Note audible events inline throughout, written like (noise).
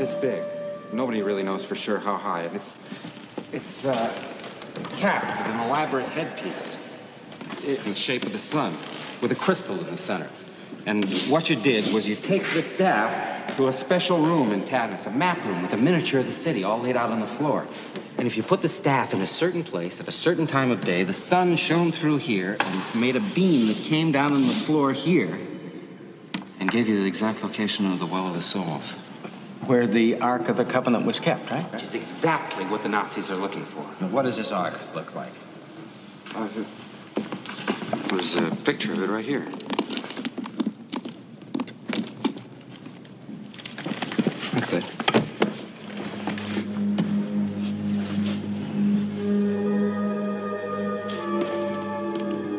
this big. Nobody really knows for sure how high. And it's, it's, uh, it's capped with an elaborate headpiece in the shape of the sun, with a crystal in the center. And what you did was you take the staff to a special room in Tanis, a map room with a miniature of the city all laid out on the floor. And if you put the staff in a certain place at a certain time of day, the sun shone through here and made a beam that came down on the floor here and gave you the exact location of the Well of the Souls. Where the Ark of the Covenant was kept, right? Which is exactly what the Nazis are looking for. What does this Ark look like? Uh, there's a picture of it right here. That's it.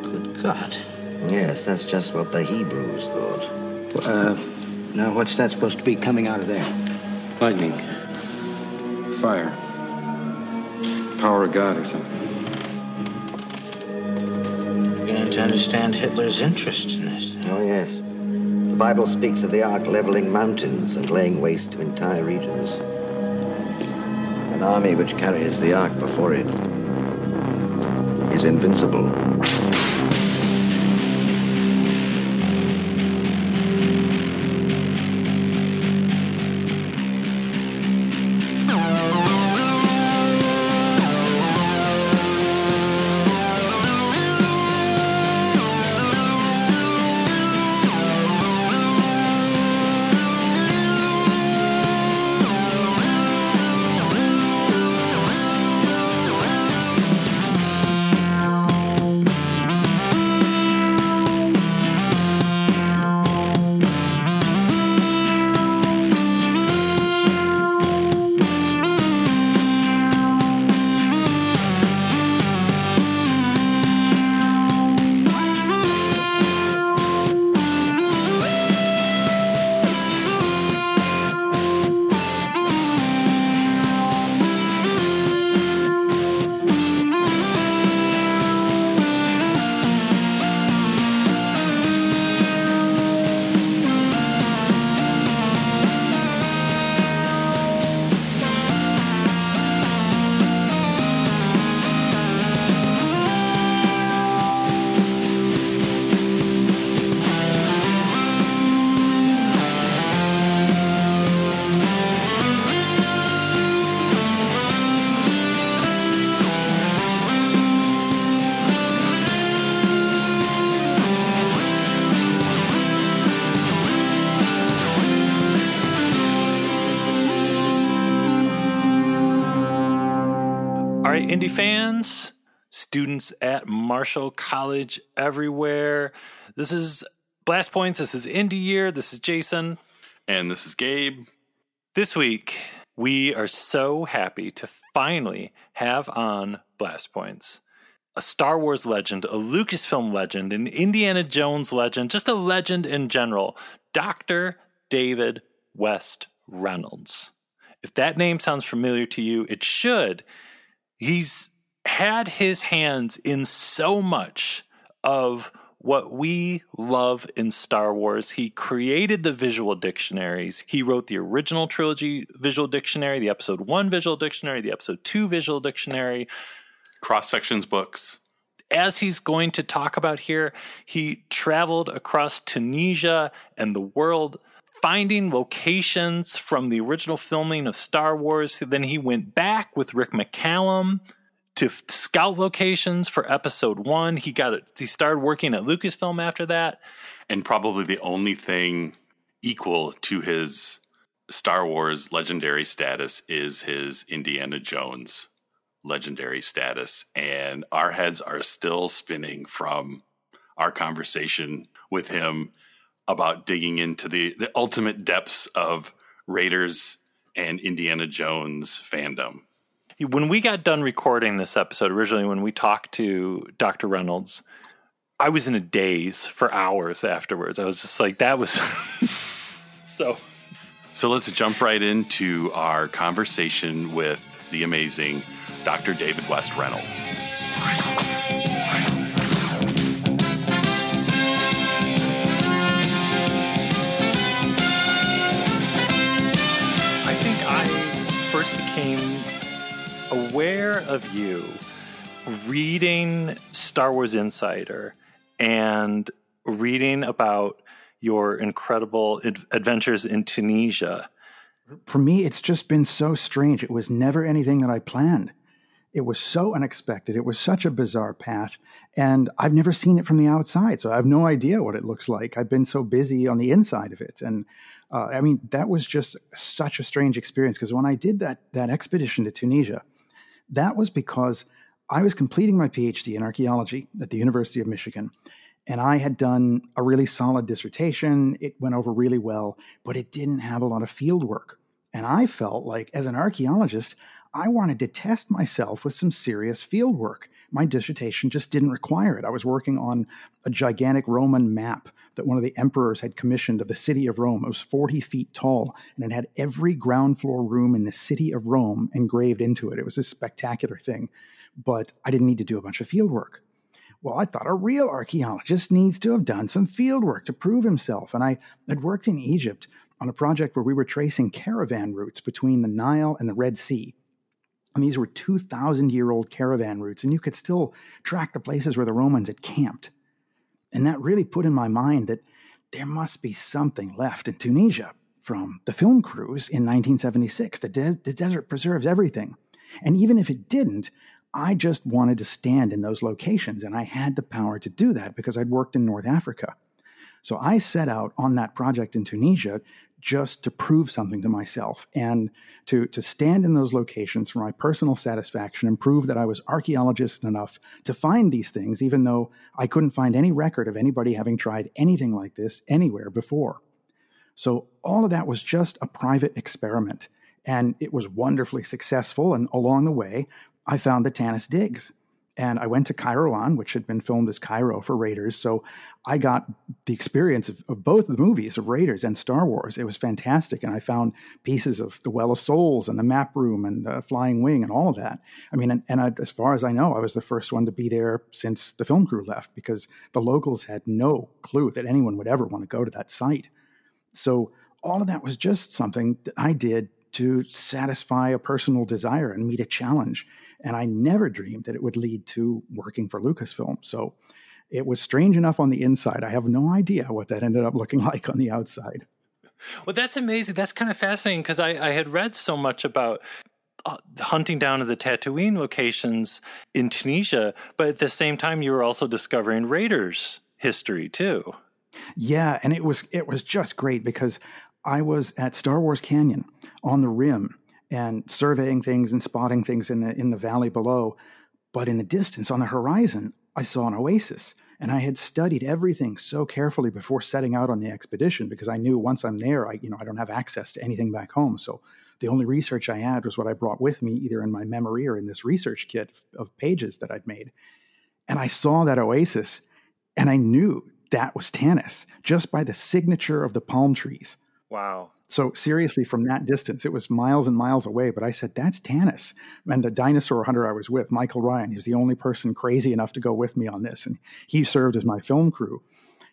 Good God. Yes, that's just what the Hebrews thought. Uh, now what's that supposed to be coming out of there? Lightning. Fire. Power of God or something. Beginning to understand Hitler's interest in this. Oh, yes. The Bible speaks of the ark leveling mountains and laying waste to entire regions. An army which carries the ark before it is invincible. Fans, students at Marshall College everywhere. This is Blast Points. This is Indie Year. This is Jason. And this is Gabe. This week, we are so happy to finally have on Blast Points a Star Wars legend, a Lucasfilm legend, an Indiana Jones legend, just a legend in general, Dr. David West Reynolds. If that name sounds familiar to you, it should. He's had his hands in so much of what we love in Star Wars. He created the visual dictionaries. He wrote the original trilogy visual dictionary, the episode one visual dictionary, the episode two visual dictionary, cross sections books. As he's going to talk about here, he traveled across Tunisia and the world finding locations from the original filming of Star Wars. Then he went back with Rick McCallum to scout locations for episode one. He got. He started working at Lucasfilm after that. And probably the only thing equal to his Star Wars legendary status is his Indiana Jones legendary status. And our heads are still spinning from our conversation with him about digging into the, the ultimate depths of Raiders and Indiana Jones fandom. When we got done recording this episode, originally when we talked to Dr. Reynolds, I was in a daze for hours afterwards. I was just like, that was (laughs) so. So let's jump right into our conversation with the amazing Dr. David West Reynolds. Aware of you reading Star Wars Insider and reading about your incredible adventures in Tunisia. For me, it's just been so strange. It was never anything that I planned. It was so unexpected. It was such a bizarre path. And I've never seen it from the outside. So I have no idea what it looks like. I've been so busy on the inside of it. And uh, I mean, that was just such a strange experience because when I did that, that expedition to Tunisia, that was because I was completing my PhD in archaeology at the University of Michigan. And I had done a really solid dissertation. It went over really well, but it didn't have a lot of field work. And I felt like, as an archaeologist, I wanted to test myself with some serious field work. My dissertation just didn't require it. I was working on a gigantic Roman map that one of the emperors had commissioned of the city of Rome. It was 40 feet tall and it had every ground floor room in the city of Rome engraved into it. It was a spectacular thing, but I didn't need to do a bunch of field work. Well, I thought a real archaeologist needs to have done some field work to prove himself. And I had worked in Egypt on a project where we were tracing caravan routes between the Nile and the Red Sea. And these were 2,000 year old caravan routes, and you could still track the places where the Romans had camped. And that really put in my mind that there must be something left in Tunisia from the film crews in 1976. The, de- the desert preserves everything. And even if it didn't, I just wanted to stand in those locations, and I had the power to do that because I'd worked in North Africa. So I set out on that project in Tunisia just to prove something to myself and to, to stand in those locations for my personal satisfaction and prove that I was archaeologist enough to find these things, even though I couldn't find any record of anybody having tried anything like this anywhere before. So all of that was just a private experiment. And it was wonderfully successful. And along the way, I found the Tanis Digs. And I went to Kairouan, which had been filmed as Cairo for Raiders. So I got the experience of, of, both the movies of Raiders and Star Wars. It was fantastic. And I found pieces of the Well of Souls and the map room and the Flying Wing and all of that. I mean, and, and I, as far as I know, I was the first one to be there since the film crew left because the locals had no clue that anyone would ever want to go to that site. So all of that was just something that I did to satisfy a personal desire and meet a challenge. And I never dreamed that it would lead to working for Lucasfilm. So it was strange enough on the inside. I have no idea what that ended up looking (laughs) like on the outside. Well, that's amazing. That's kind of fascinating because I, I, had read so much about uh, hunting down to the Tatooine locations in Tunisia, but at the same time, you were also discovering Raiders history too. Yeah, and it was it was just great because I was at Star Wars Canyon on the rim and surveying things and spotting things in the in the valley below. But in the distance, on the horizon, I saw an oasis. And I had studied everything so carefully before setting out on the expedition because I knew once I'm there, I, you know, I don't have access to anything back home. So the only research I had was what I brought with me, either in my memory or in this research kit of pages that I'd made. And I saw that oasis and I knew that was Tanis just by the signature of the palm trees. Wow. So seriously, from that distance, it was miles and miles away. But I said, "That's Tanis." And the dinosaur hunter I was with, Michael Ryan, he was the only person crazy enough to go with me on this, and he served as my film crew.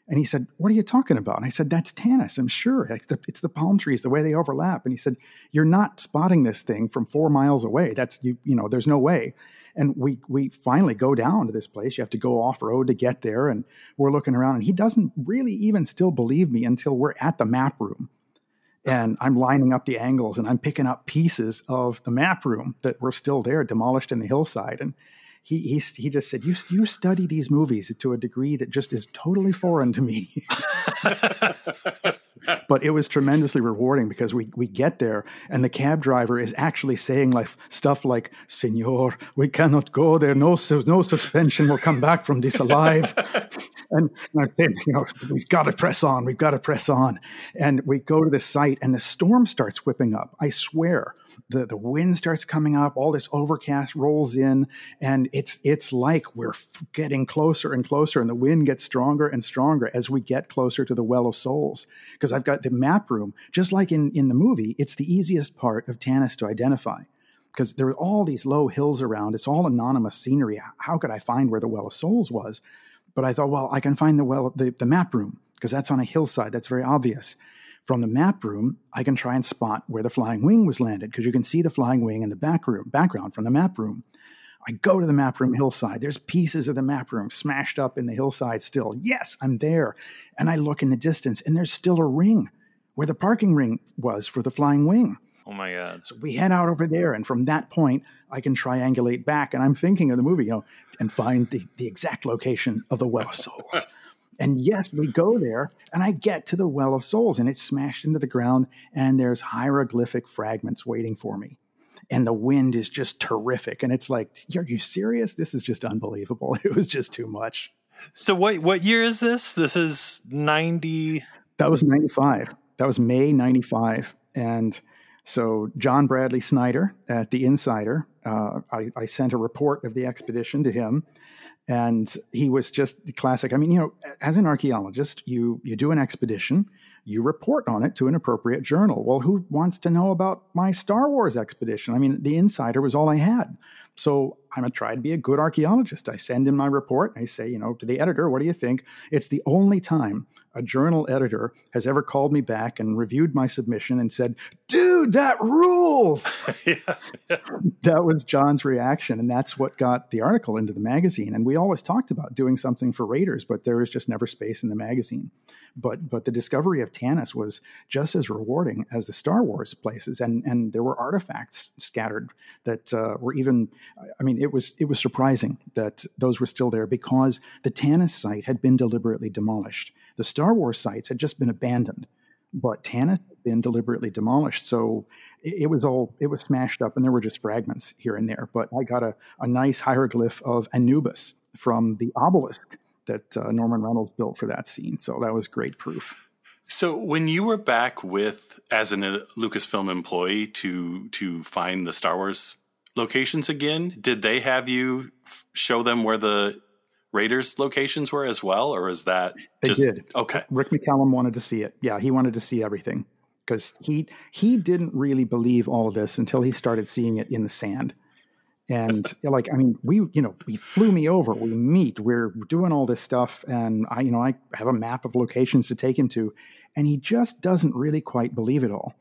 And he said, "What are you talking about?" And I said, "That's Tanis. I'm sure. It's the, it's the palm trees, the way they overlap." And he said, "You're not spotting this thing from four miles away. That's you. You know, there's no way." And we we finally go down to this place. You have to go off road to get there, and we're looking around, and he doesn't really even still believe me until we're at the map room and I'm lining up the angles and I'm picking up pieces of the map room that were still there, demolished in the hillside. And he he, he just said, "You you study these movies to a degree that just is totally foreign to me." (laughs) (laughs) (laughs) but it was tremendously rewarding because we we get there and the cab driver is actually saying like stuff like "Senor, we cannot go there. No, no suspension will come back from this alive." (laughs) and, and I think you know we've got to press on. We've got to press on. And we go to the site and the storm starts whipping up. I swear the the wind starts coming up. All this overcast rolls in, and it's it's like we're getting closer and closer, and the wind gets stronger and stronger as we get closer to the Well of Souls. Because I've got the map room, just like in in the movie, it's the easiest part of Tanis to identify because there are all these low hills around. It's all anonymous scenery. How could I find where the Well of Souls was? But I thought, well, I can find the well, the, the map room because that's on a hillside. That's very obvious from the map room, I can try and spot where the flying wing was landed because you can see the flying wing in the back room, background from the map room. I go to the map room hillside. There's pieces of the map room smashed up in the hillside still. Yes, I'm there. And I look in the distance and there's still a ring where the parking ring was for the flying wing. Oh my God. So we head out over there. And from that point, I can triangulate back. And I'm thinking of the movie, you know, and find the, the exact location of the Well of Souls. (laughs) And yes, we go there, and I get to the Well of Souls, and it's smashed into the ground, and there's hieroglyphic fragments waiting for me. And the wind is just terrific. And it's like, are you serious? This is just unbelievable. (laughs) It was just too much. So what what year is this? This is 90 That was 95. That was May 95. And so Jon Bradley Snyder at The Insider, uh, I, I sent a report of the expedition to him and he was just classic. I mean, you know, as an archaeologist, you you do an expedition, you report on it to an appropriate journal. Well, who wants to know about my Star Wars expedition? I mean, the insider was all I had. So I'm try to be a good archaeologist. I send in my report. I say, you know, to the editor, what do you think? It's the only time a journal editor has ever called me back and reviewed my submission and said, dude, that rules. (laughs) yeah. (laughs) that was John's reaction. And that's what got the article into the magazine. And we always talked about doing something for Raiders, but there was just never space in the magazine. But but the discovery of Tanis was just as rewarding as the Star Wars places. And and there were artifacts scattered that uh, were even I mean, it was it was surprising that those were still there because the Tanis site had been deliberately demolished. The Star Wars sites had just been abandoned, but Tanis had been deliberately demolished. So it, it, was all it was smashed up, and there were just fragments here and there. But I got a, a nice hieroglyph of Anubis from the obelisk that uh, Norman Reynolds built for that scene. So that was great proof. So when you were back with as a Lucasfilm employee to to find the Star Wars locations again, did they have you f- show them where the Raiders locations were as well, or is that they just did? Okay, Rick McCallum wanted to see it. Yeah, he wanted to see everything because he he didn't really believe all of this until he started seeing it in the sand. And (laughs) like, I mean, we, you know, he flew me over. We meet. We're doing all this stuff, and I, you know, I have a map of locations to take him to, and he just doesn't really quite believe it all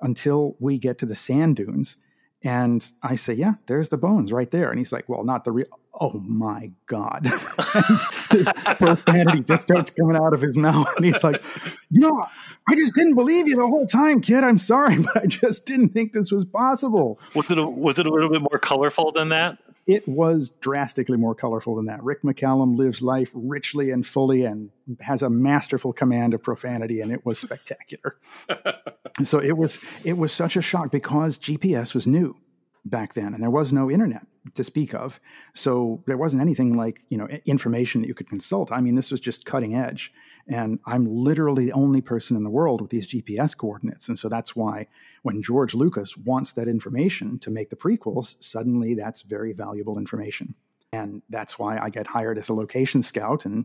until we get to the sand dunes and I say, yeah, there's the bones right there. And he's like, well, not the real. Oh my God. (laughs) this profanity (laughs) just starts coming out of his mouth. And he's like, you know, I just didn't believe you the whole time, kid. I'm sorry, (laughs) but I just didn't think this was possible. Was it a, was it a little bit more colorful than that? It was drastically more colorful than that. Rick McCallum lives life richly and fully and has a masterful command of profanity, and it was spectacular. (laughs) so it was it was such a shock because GPS was new back then, and there was no internet to speak of. So there wasn't anything like you know information that you could consult. I mean, this was just cutting edge, and I'm literally the only person in the world with these GPS coordinates, and so that's why when George Lucas wants that information to make the prequels, suddenly that's very valuable information. And that's why I get hired as a location scout and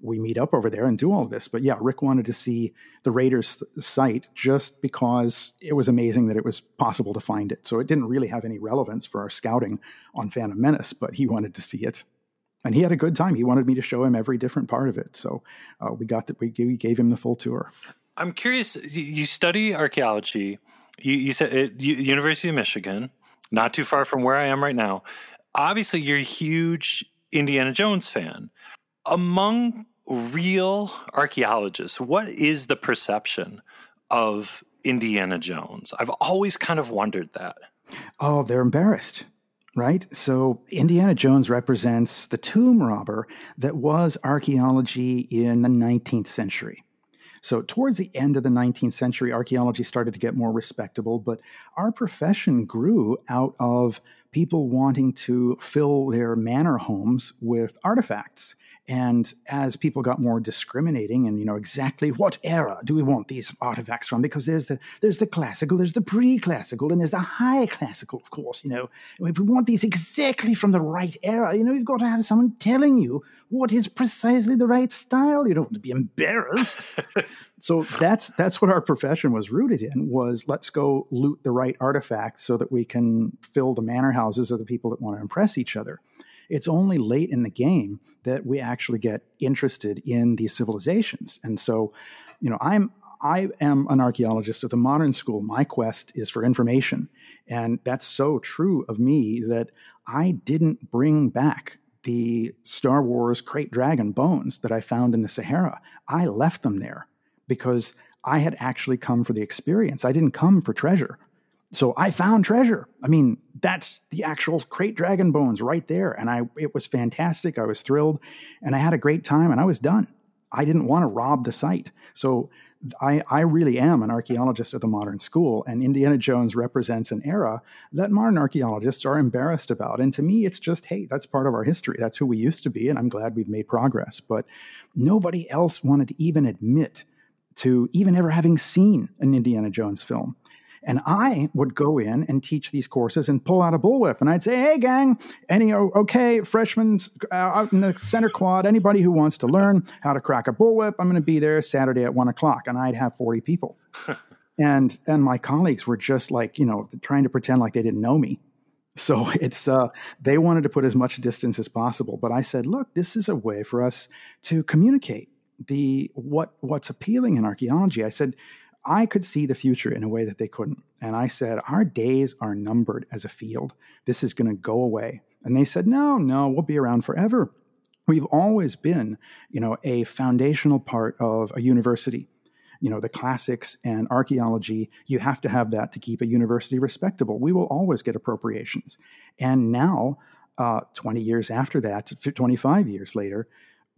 we meet up over there and do all this. But yeah, Rick wanted to see the Raiders site just because it was amazing that it was possible to find it. So it didn't really have any relevance for our scouting on Phantom Menace, but he wanted to see it. And he had a good time. He wanted me to show him every different part of it. So uh, we got that. We gave him the full tour. I'm curious. You study archaeology you, you said it, University of Michigan, not too far from where I am right now. Obviously, you're a huge Indiana Jones fan. Among real archaeologists, what is the perception of Indiana Jones? I've always kind of wondered that. Oh, they're embarrassed right? So Indiana Jones represents the tomb robber that was archaeology in the 19th century. So, towards the end of the 19th century, archaeology started to get more respectable, but our profession grew out of people wanting to fill their manor homes with artifacts. And as people got more discriminating and you know exactly what era do we want these artifacts from, because there's the there's the classical, there's the pre-classical, and there's the high classical, of course. You know, if we want these exactly from the right era, you know, you've got to have someone telling you what is precisely the right style. You don't want to be embarrassed. (laughs) so that's that's what our profession was rooted in was let's go loot the right artifacts so that we can fill the manor houses of the people that want to impress each other it's only late in the game that we actually get interested in these civilizations. And so, you know, I'm I am an archaeologist of the modern school. My quest is for information. And that's so true of me that I didn't bring back the Star Wars krayt dragon bones that I found in the Sahara. I left them there because I had actually come for the experience. I didn't come for treasure. So I found treasure. I mean, that's the actual krayt dragon bones right there. And I it was fantastic. I was thrilled and I had a great time and I was done. I didn't want to rob the site. So I, I really am an archaeologist of the modern school, and Indiana Jones represents an era that modern archaeologists are embarrassed about. And to me, it's just, hey, that's part of our history. That's who we used to be, and I'm glad we've made progress. But nobody else wanted to even admit to even ever having seen an Indiana Jones film. And I would go in and teach these courses and pull out a bullwhip. And I'd say, hey, gang, any, okay, freshmen uh, out in the center quad, anybody who wants to learn how to crack a bullwhip, I'm going to be there Saturday at one o'clock. And I'd have 40 people. (laughs) and, and my colleagues were just like, you know, trying to pretend like they didn't know me. So (laughs) it's uh, they wanted to put as much distance as possible, but I said, look, this is a way for us to communicate the what what's appealing in archaeology. I said, I could see the future in a way that they couldn't. And I said, Our days are numbered as a field. This is going to go away. And they said, No, no, we'll be around forever. We've always been, you know, a foundational part of a university. You know, the classics and archaeology, you have to have that to keep a university respectable. We will always get appropriations. And now, uh, 20 years after that, 25 years later,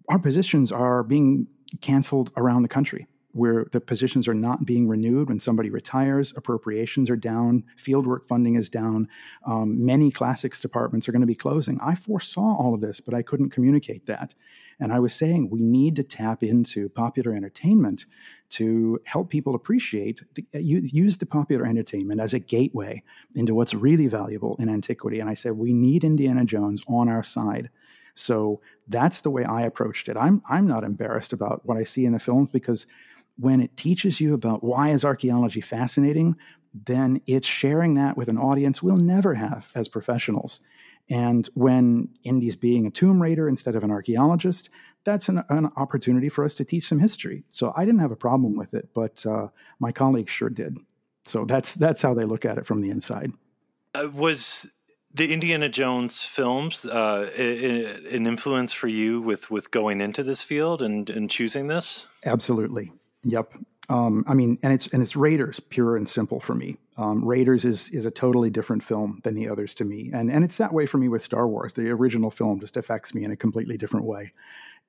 our positions are being canceled around the country where the positions are not being renewed when somebody retires, appropriations are down, fieldwork funding is down. Um, many classics departments are going to be closing. I foresaw all of this, but I couldn't communicate that. And I was saying we need to tap into popular entertainment to help people appreciate, the, use the popular entertainment as a gateway into what's really valuable in antiquity. And I said, we need Indiana Jones on our side. So that's the way I approached it. I'm, I'm not embarrassed about what I see in the films because when it teaches you about why is archaeology fascinating, then it's sharing that with an audience we'll never have as professionals. And when Indy's being a tomb raider instead of an archaeologist, that's an, an, opportunity for us to teach some history. So I didn't have a problem with it, but uh, my colleagues sure did. So that's that's how they look at it from the inside. Uh, was the Indiana Jones films uh, an influence for you with with going into this field and, and choosing this? Absolutely. Yep. Um, I mean, and it's and it's Raiders, pure and simple for me. Um, Raiders is is a totally different film than the others to me, and and it's that way for me with Star Wars. The original film just affects me in a completely different way,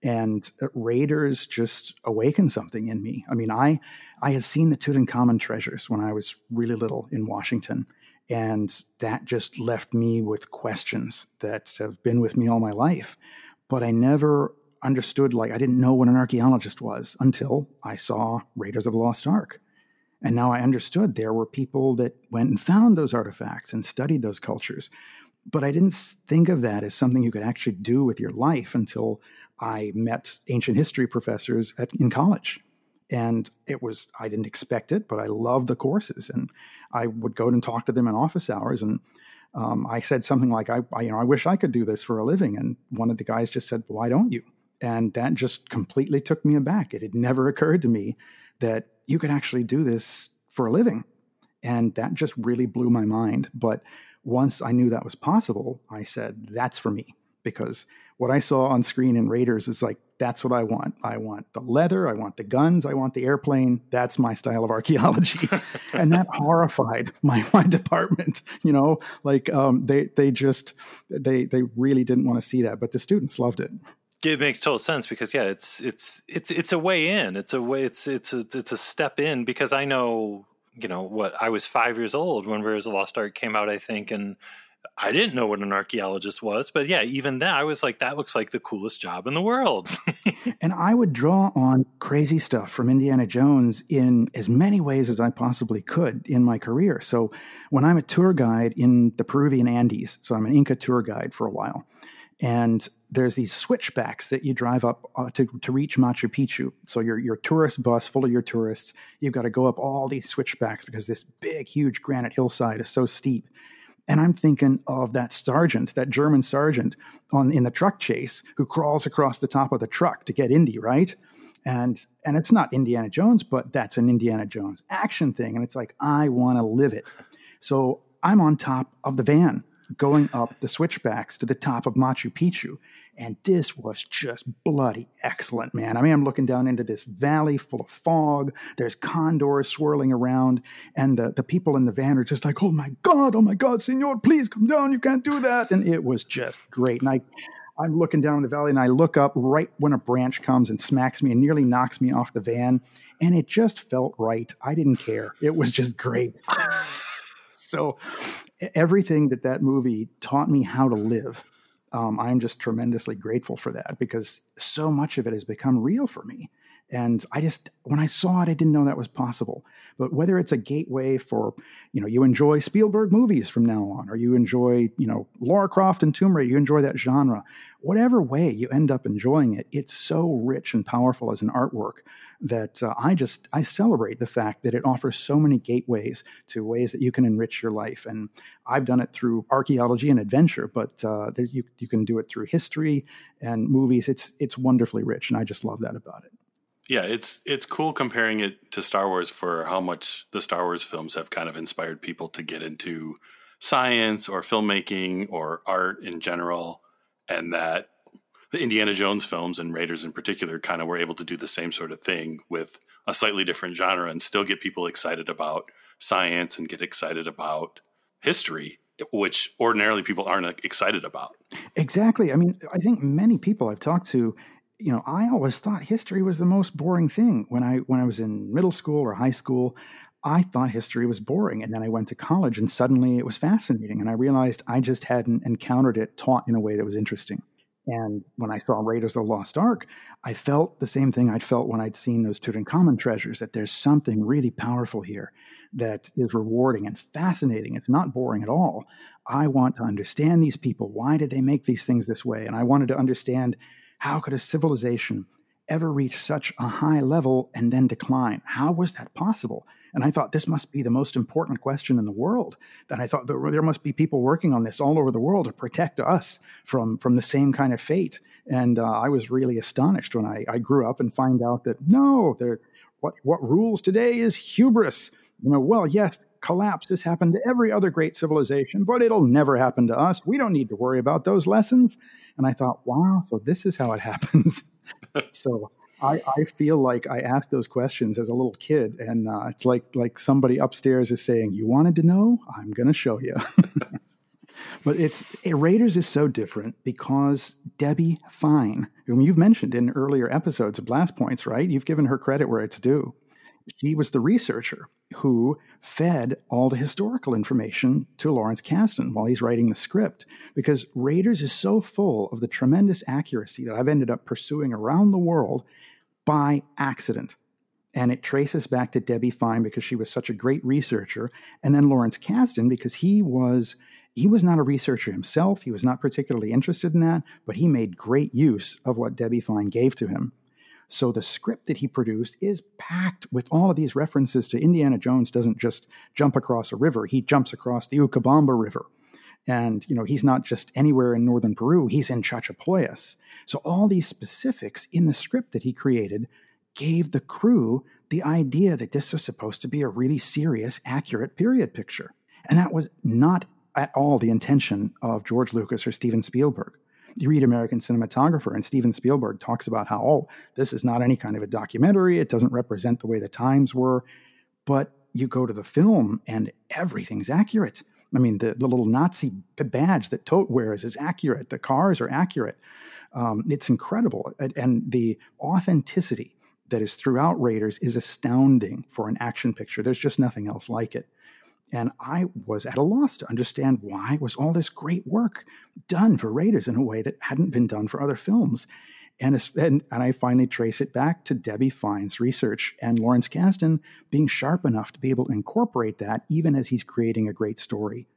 and uh, Raiders just awakened something in me. I mean, I I had seen the Tutankhamun treasures when I was really little in Washington, and that just left me with questions that have been with me all my life. But I never understood like I didn't know what an archaeologist was until I saw Raiders of the Lost Ark. And now I understood there were people that went and found those artifacts and studied those cultures. But I didn't think of that as something you could actually do with your life until I met ancient history professors at, in college. And it was, I didn't expect it, but I loved the courses. And I would go and talk to them in office hours. And um, I said something like, I, I, you know, I wish I could do this for a living. And one of the guys just said, Why don't you? And that just completely took me aback. It had never occurred to me that you could actually do this for a living. And that just really blew my mind. But once I knew that was possible, I said, that's for me. Because what I saw on screen in Raiders is like, that's what I want. I want the leather, I want the guns, I want the airplane. That's my style of (laughs) archaeology. (laughs) and that horrified my, (laughs) my department. You know, like um, they they just they they really didn't want to see that. But the students loved it. It makes total sense because yeah, it's it's it's it's a way in. It's a way. It's it's a, it's a step in because I know you know what I was five years old when Raiders of Lost Ark came out, I think, and I didn't know what an archaeologist was, but yeah, even then I was like, that looks like the coolest job in the world. (laughs) and I would draw on crazy stuff from Indiana Jones in as many ways as I possibly could in my career. So when I'm a tour guide in the Peruvian Andes, so I'm an Inca tour guide for a while, and there's these switchbacks that you drive up uh, to, to reach Machu Picchu. So your your tourist bus full of your tourists, you've got to go up all these switchbacks because this big, huge granite hillside is so steep. And I'm thinking of that sergeant, that German sergeant on in the truck chase who crawls across the top of the truck to get Indy, right? And and it's not Indiana Jones, but that's an Indiana Jones action thing. And it's like, I want to live it. So I'm on top of the van going up the switchbacks to the top of Machu Picchu. And this was just bloody excellent, man. I mean, I'm looking down into this valley full of fog. There's condors swirling around, and the, the people in the van are just like, oh my God, oh my God, senor, please come down. You can't do that. And it was just great. And I, I'm looking down in the valley and I look up right when a branch comes and smacks me and nearly knocks me off the van. And it just felt right. I didn't care. It was just great. (laughs) so everything that that movie taught me how to live um, i'm just tremendously grateful for that because so much of it has become real for me. And i just when i saw it i didn't know that was possible. But whether it's a gateway for you know you enjoy spielberg movies from now on or you enjoy you know Laura croft and tomb raider you enjoy that genre whatever way you end up enjoying it it's so rich and powerful as an artwork that uh, I just I celebrate the fact that it offers so many gateways to ways that you can enrich your life. And I've done it through archaeology and adventure, but uh, there, you you can do it through history and movies. It's it's wonderfully rich, and I just love that about it. Yeah, it's it's cool comparing it to Star Wars for how much the Star Wars films have kind of inspired people to get into science or filmmaking or art in general, and that the Indiana Jones films and Raiders in particular kind of were able to do the same sort of thing with a slightly different genre and still get people excited about science and get excited about history, which ordinarily people aren't excited about. Exactly. I mean, I think many people I've talked to, you know, I always thought history was the most boring thing when I when I was in middle school or high school. I thought history was boring. And then I went to college and suddenly it was fascinating. And I realized I just hadn't encountered it taught in a way that was interesting. And when I saw Raiders of the Lost Ark, I felt the same thing I'd felt when I'd seen those Tutankhamun treasures that there's something really powerful here that is rewarding and fascinating. It's not boring at all. I want to understand these people. Why did they make these things this way? And I wanted to understand how could a civilization ever reach such a high level and then decline? How was that possible? And I thought this must be the most important question in the world. And I thought there must be people working on this all over the world to protect us from, from the same kind of fate. And uh, I was really astonished when I, I grew up and find out that no, what, what rules today is hubris. You know, well, yes, collapse has happened to every other great civilization, but it'll never happen to us. We don't need to worry about those lessons. And I thought, wow, so this is how it (laughs) happens. (laughs) so I, I feel like I asked those questions as a little kid, and uh, it's like like somebody upstairs is saying, "You wanted to know? I'm going to show you." (laughs) but it's Raiders is so different because Debbie Fine, whom you've mentioned in earlier episodes of Blast Points, right? You've given her credit where it's due. She was the researcher who fed all the historical information to Lawrence Kasdan while he's writing the script because Raiders is so full of the tremendous accuracy that I've ended up pursuing around the world by accident. And it traces back to Debbie Fine because she was such a great researcher, and then Lawrence Kasdan because he was he was not a researcher himself. He was not particularly interested in that, but he made great use of what Debbie Fine gave to him. So the script that he produced is packed with all of these references to Indiana Jones doesn't just jump across a river, he jumps across the Urubamba River. And, you know, he's not just anywhere in northern Peru, he's in Chachapoyas. So all these specifics in the script that he created gave the crew the idea that this was supposed to be a really serious, accurate period picture. And that was not at all the intention of George Lucas or Steven Spielberg. You read American Cinematographer, and Steven Spielberg talks about how, oh, this is not any kind of a documentary. It doesn't represent the way the times were. But you go to the film, and everything's accurate. I mean, the, the little Nazi badge that Toht wears is accurate. The cars are accurate. Um, it's incredible. And the authenticity that is throughout Raiders is astounding for an action picture. There's just nothing else like it. And I was at a loss to understand why was all this great work done for Raiders in a way that hadn't been done for other films. And, and, and I finally trace it back to Debbie Fine's research and Lawrence Kasdan being sharp enough to be able to incorporate that even as he's creating a great story.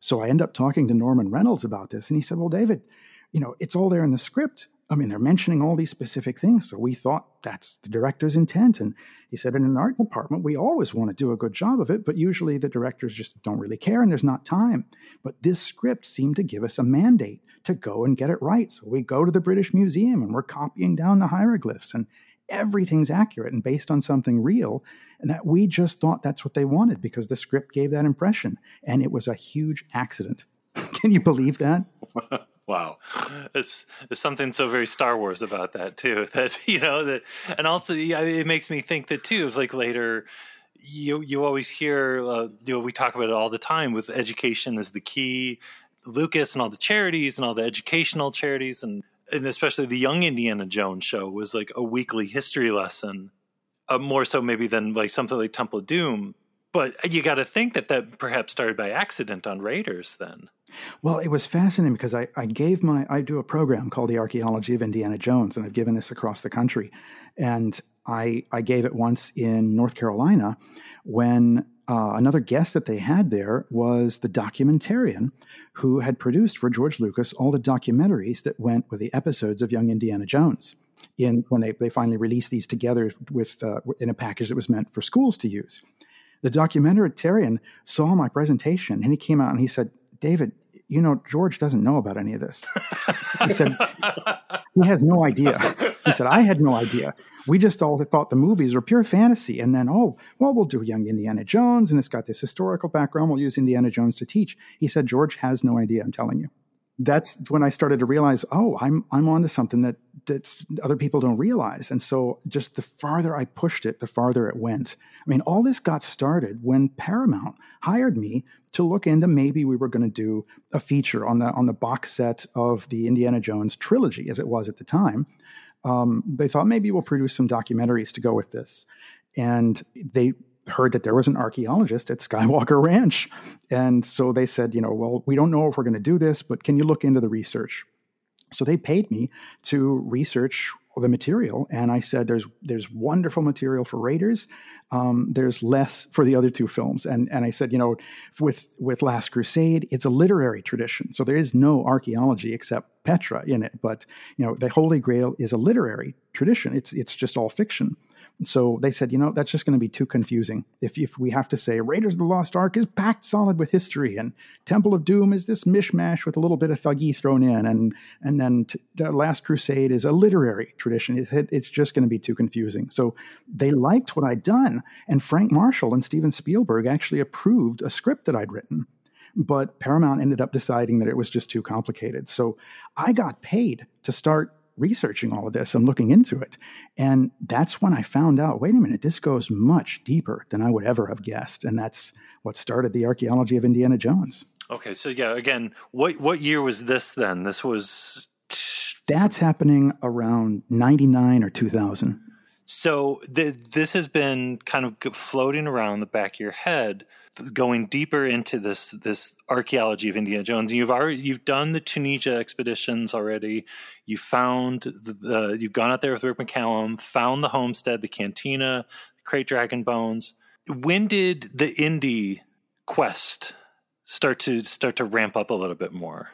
So I end up talking to Norman Reynolds about this, and he said, Well, David, you know, it's all there in the script, I mean, they're mentioning all these specific things. So we thought that's the director's intent. And he said, in an art department, we always want to do a good job of it, but usually the directors just don't really care and there's not time. But this script seemed to give us a mandate to go and get it right. So we go to the British Museum and we're copying down the hieroglyphs and everything's accurate and based on something real. And that we just thought that's what they wanted because the script gave that impression. And it was a huge accident. (laughs) Can you believe that? (laughs) Wow, it's, something so very Star Wars about that too. (laughs) That you know that, and also yeah, it makes me think that too. Of like later, you you always hear uh, you know we talk about it all the time with education is the key. Lucas and all the charities and all the educational charities and and especially the Young Indiana Jones show was like a weekly history lesson, uh, more so maybe than like something like Temple of Doom. But you got to think that that perhaps started by accident on Raiders then. Well, it was fascinating because I, I gave my, I do a program called the Archaeology of Indiana Jones, and I've given this across the country. And I, I gave it once in North Carolina when uh, another guest that they had there was the documentarian who had produced for George Lucas all the documentaries that went with the episodes of Young Indiana Jones. In when they, they finally released these together with uh, in a package that was meant for schools to use. The documentarian saw my presentation and he came out and he said, David, you know, George doesn't know about any of this. He said, he has no idea. He said, I had no idea. We just all thought the movies were pure fantasy. And then, oh, well, we'll do young Indiana Jones, and it's got this historical background. We'll use Indiana Jones to teach. He said, George has no idea, I'm telling you that's when I started to realize, oh, I'm I'm onto something that that other people don't realize. And so, just the farther I pushed it, the farther it went. I mean, all this got started when Paramount hired me to look into maybe we were going to do a feature on the on the box set of the Indiana Jones trilogy, as it was at the time. Um, they thought maybe we'll produce some documentaries to go with this, and they heard that there was an archaeologist at Skywalker (laughs) Ranch. And so they said, you know, well, we don't know if we're going to do this, but can you look into the research? So they paid me to research the material, and I said, "There's there's wonderful material for Raiders. Um, there's less for the other two films." And and I said, you know, with with Last Crusade, it's a literary tradition, so there is no archaeology except Petra in it. But you know, the Holy Grail is a literary tradition. It's it's just all fiction. So they said, you know, that's just going to be too confusing. If, if we have to say Raiders of the Lost Ark is packed solid with history, and Temple of Doom is this mishmash with a little bit of Thuggee thrown in, and and then t- Last Crusade is a literary tradition, it, it, it's just going to be too confusing. So they liked what I'd done, and Frank Marshall and Steven Spielberg actually approved a script that I'd written. But Paramount ended up deciding that it was just too complicated. So I got paid to start researching all of this and looking into it. And that's when I found out wait a minute, this goes much deeper than I would ever have guessed. And that's what started the archaeology of Indiana Jones. Okay, so yeah, again, what what year was this then? This was that's happening around 99 or 2000. So th- this has been kind of floating around the back of your head going deeper into this this archaeology of Indiana Jones. You've already you've done the Tunisia expeditions already. You found the, the you've gone out there with Rick McCallum, found the homestead, the cantina, the krayt dragon bones. When did the Indy quest start to start to ramp up a little bit more?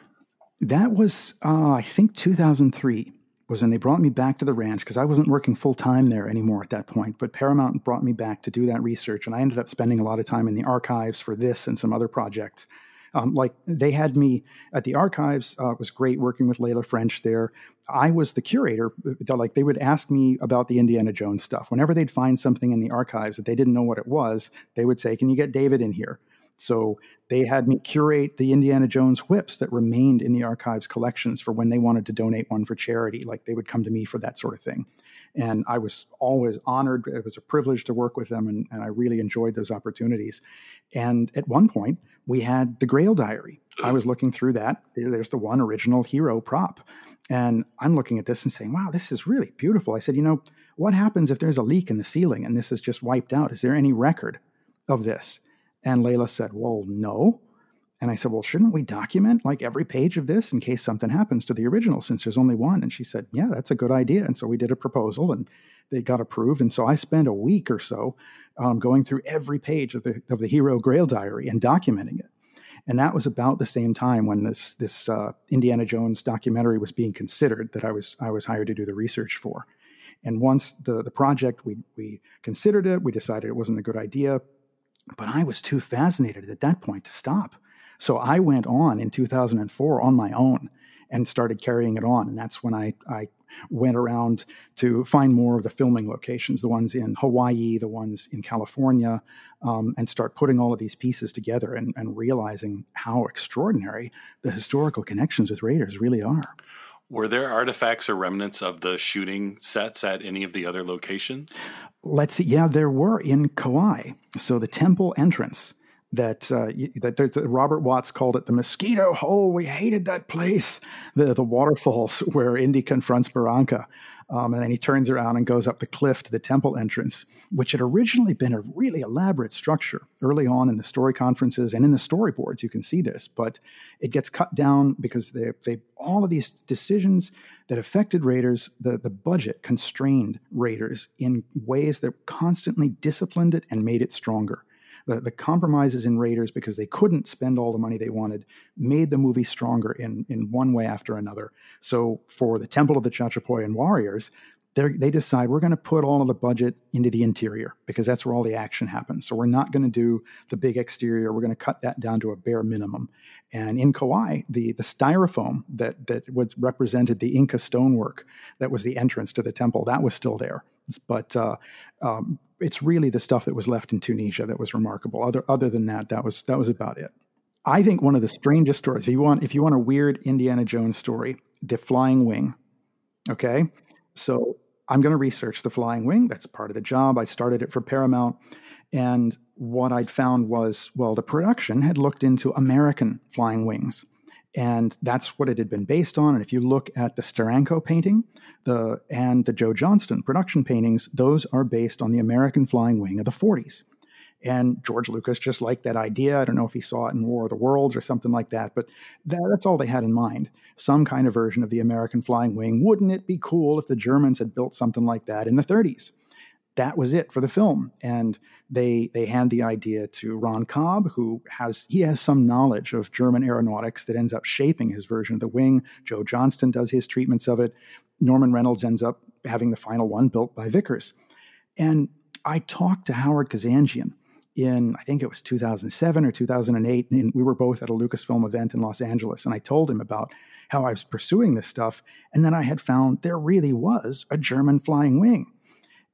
That was uh, I think 2003 was when they brought me back to the ranch because I wasn't working full time there anymore at that point. But Paramount brought me back to do that research, and I ended up spending a lot of time in the archives for this and some other projects. Um, like they had me at the archives. Uh, it was great working with Laela French there. I was the curator. Like they would ask me about the Indiana Jones stuff. Whenever they'd find something in the archives that they didn't know what it was, they would say, "Can you get David in here?" So they had me curate the Indiana Jones whips that remained in the archives collections for when they wanted to donate one for charity. Like they would come to me for that sort of thing. And I was always honored. It was a privilege to work with them, and, and I really enjoyed those opportunities. And at one point, we had the Grail Diary. I was looking through that. There's the one original hero prop. And I'm looking at this and saying, wow, this is really beautiful. I said, you know, what happens if there's a leak in the ceiling and this is just wiped out? Is there any record of this? And Laela said, Well, no. And I said, Well, shouldn't we document like every page of this in case something happens to the original since there's only one? And she said, Yeah, that's a good idea. And so we did a proposal and they got approved. And so I spent a week or so um, going through every page of the, of the Hero Grail Diary and documenting it. And that was about the same time when this this uh, Indiana Jones documentary was being considered that I was I was hired to do the research for. And once the the project we we considered it, we decided it wasn't a good idea. But I was too fascinated at that point to stop. So I went on in 2004 on my own and started carrying it on. And that's when I, I went around to find more of the filming locations, the ones in Hawaii, the ones in California, um, and start putting all of these pieces together and, and realizing how extraordinary the historical connections with Raiders really are. Were there artifacts or remnants of the shooting sets at any of the other locations? Let's see. Yeah, there were in Kauai. So the temple entrance that uh, that, that Robert Watts called it the mosquito hole. We hated that place. The the waterfalls (laughs) where Indy confronts Barranca, um, and then he turns around and goes up the cliff to the temple entrance, which had originally been a really elaborate structure. Early on in the story conferences and in the storyboards, you can see this, but it gets cut down because they they all of these decisions that affected Raiders, the the budget constrained Raiders in ways that constantly disciplined it and made it stronger the, the compromises in Raiders because they couldn't spend all the money they wanted made the movie stronger in, in one way after another. So for the Temple of the Chachapoyan Warriors, they decide we're going to put all of the budget into the interior because that's where all the action happens. So we're not going to do the big exterior. We're going to cut that down to a bare minimum. And in Kauai, the the styrofoam that that was represented the Inca stonework that was the entrance to the temple that was still there. But uh, um, it's really the stuff that was left in Tunisia that was remarkable. Other other than that, that was that was about it. I think one of the strangest stories. If you want, if you want a weird Indiana Jones story, the Flying Wing. Okay, so I'm going to research the Flying Wing. That's part of the job. I started it for Paramount, and what I'd found was, well, the production had looked into American flying wings and that's what it had been based on. And if you look at the Steranko painting, the and the Joe Johnston production paintings, those are based on the American flying wing of the 40s. And George Lucas just liked that idea. I don't know if he saw it in War of the Worlds or something like that, but that, that's all they had in mind. Some kind of version of the American flying wing. Wouldn't it be cool if the Germans had built something like that in the 30s? That was it for the film. And they they hand the idea to Ron Cobb, who has he has some knowledge of German aeronautics that ends up shaping his version of the wing. Joe Johnston does his treatments of it. Norman Reynolds ends up having the final one built by Vickers. And I talked to Howard Kazanjian in I think it was 2007 or 2008, and we were both at a Lucasfilm event in Los Angeles, and I told him about how I was pursuing this stuff, and then I had found there really was a German flying wing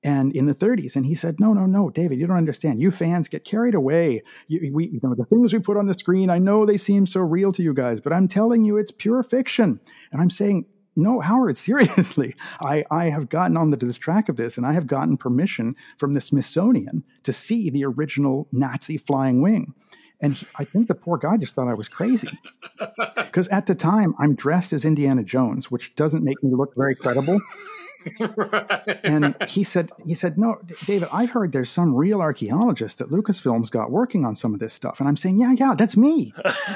and in the 30s. And he said, No, no, no, David, you don't understand. You fans get carried away. You, we, you know, the things we put on the screen, I know they seem so real to you guys, but I'm telling you, it's pure fiction. And I'm saying, no, Howard, (laughs) seriously. I, I have gotten on the, the track of this and I have gotten permission from the Smithsonian to see the original Nazi flying wing. And he, I think the poor guy just thought I was crazy. (laughs) Because at the time, I'm dressed as Indiana Jones, which doesn't make me look very credible. Right. (laughs) And he said, he said, no, David, I've heard there's some real archaeologist that Lucasfilm's got working on some of this stuff. And I'm saying, yeah, yeah, that's me.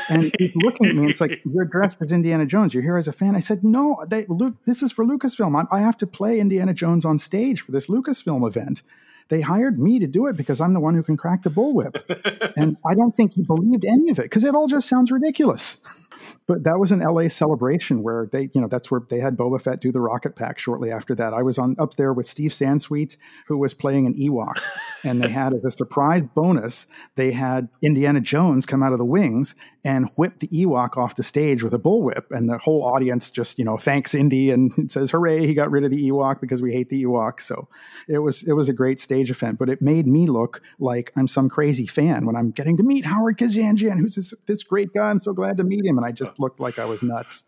And he's looking at me. And it's like, you're dressed as Indiana Jones. You're here as a fan. I said, no, they, Luke, this is for Lucasfilm. I, I have to play Indiana Jones on stage for this Lucasfilm event they hired me to do it because I'm the one who can crack the bullwhip. and I don't think he believed any of it because it all just sounds ridiculous but that was an LA celebration where they, you know, that's where they had Boba Fett do the rocket pack shortly after that. I was on up there with Steve Sansweet, who was playing an Ewok, and they had as a surprise bonus, they had Indiana Jones come out of the wings and whip the Ewok off the stage with a bullwhip, and the whole audience just, you know, thanks Indy and (laughs) says, "Hooray, he got rid of the Ewok because we hate the Ewok." So it was it was a great stage event, but it made me look like I'm some crazy fan when I'm getting to meet Howard Kazanjian, who's this, this great guy. I'm so glad to meet him, and I just looked like I was nuts.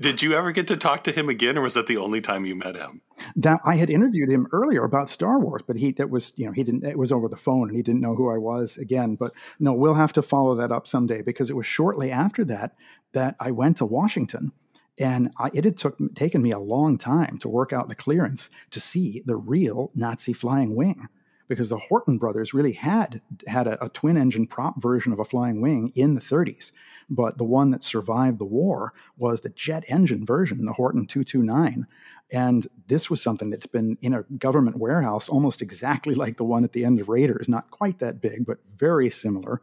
Did you ever get to talk to him again, or was that the only time you met him? That I had interviewed him earlier about Star Wars, but he that was you know he didn't it was over the phone and he didn't know who I was again. But no, we'll have to follow that up someday because it was shortly after that that I went to Washington and I, it had took taken me a long time to work out the clearance to see the real Nazi flying wing because the Horten brothers really had had a, a twin engine prop version of a flying wing in the 30s but the one that survived the war was the jet engine version, the Horten 229. And this was something that's been in a government warehouse almost exactly like the one at the end of Raiders, not quite that big, but very similar.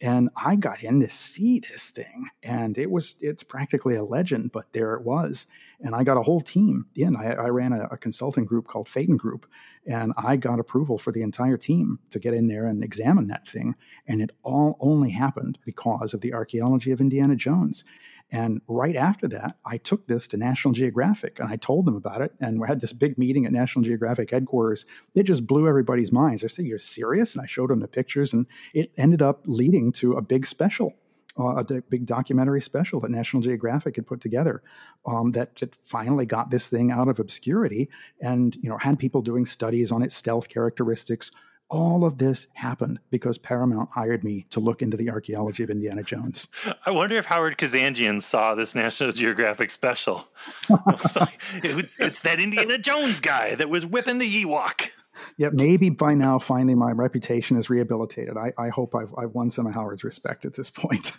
And I got in to see this thing, and it was it's practically a legend, but there it was. And I got a whole team in. I, I ran a, a, consulting group called Phaeton Group, and I got approval for the entire team to get in there and examine that thing. And it all only happened because of the archaeology of Indiana Jones. And right after that, I took this to National Geographic and I told them about it. And we had this big meeting at National Geographic headquarters. It just blew everybody's minds. I said, You're serious? And I showed them the pictures, and it ended up leading to a big special. Uh, a big documentary special that National Geographic had put together um, that, that finally got this thing out of obscurity and you know had people doing studies on its stealth characteristics, all of this happened because Paramount hired me to look into the archaeology of Indiana Jones. I wonder if Howard Kazanjian saw this National Geographic special. (laughs) it's that Indiana Jones guy that was whipping the Ewok. Yeah, maybe by now, finally, my reputation is rehabilitated. I, I hope I've, I've won some of Howard's respect at this point.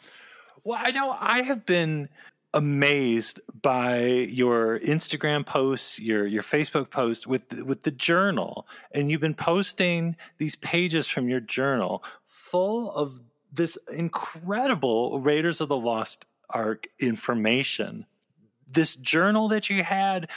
Well, I know I have been amazed by your Instagram posts, your your Facebook post with with the journal, and you've been posting these pages from your journal full of this incredible Raiders of the Lost Ark information. This journal that you had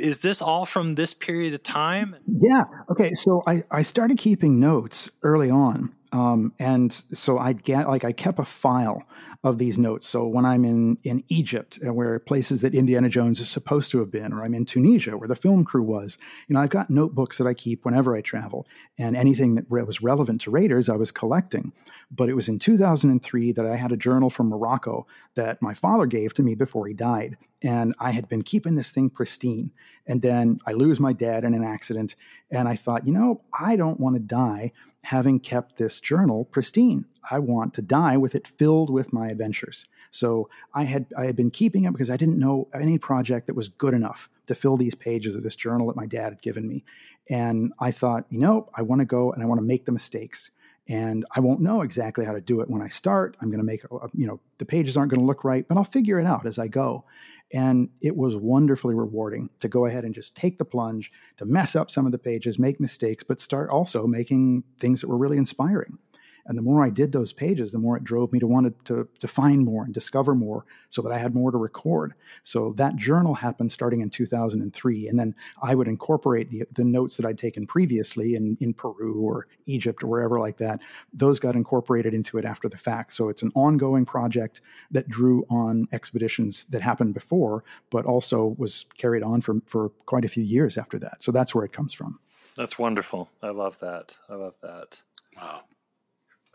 is this all from this period of time? Yeah. Okay. So I, I started keeping notes early on. Um, and so I get like I kept a file of these notes. So when I'm in in Egypt, uh, where places that Indiana Jones is supposed to have been, or I'm in Tunisia, where the film crew was, you know, I've got notebooks that I keep whenever I travel, and anything that was relevant to Raiders, I was collecting. But it was in 2003 that I had a journal from Morocco that my father gave to me before he died, and I had been keeping this thing pristine. And then I lose my dad in an accident, and I thought, you know, I don't want to die having kept this journal pristine. I want to die with it filled with my adventures. So I had I had been keeping it because I didn't know any project that was good enough to fill these pages of this journal that my dad had given me. And I thought, you know, I want to go and I want to make the mistakes. And I won't know exactly how to do it when I start. I'm going to make, uh, you know, the pages aren't going to look right, but I'll figure it out as I go. And it was wonderfully rewarding to go ahead and just take the plunge, to mess up some of the pages, make mistakes, but start also making things that were really inspiring. And the more I did those pages, the more it drove me to want to, to find more and discover more so that I had more to record. So that journal happened starting in 2003. And then I would incorporate the, the notes that I'd taken previously in, in Peru or Egypt or wherever like that. Those got incorporated into it after the fact. So it's an ongoing project that drew on expeditions that happened before, but also was carried on for, for quite a few years after that. So that's where it comes from. That's wonderful. I love that. I love that. Wow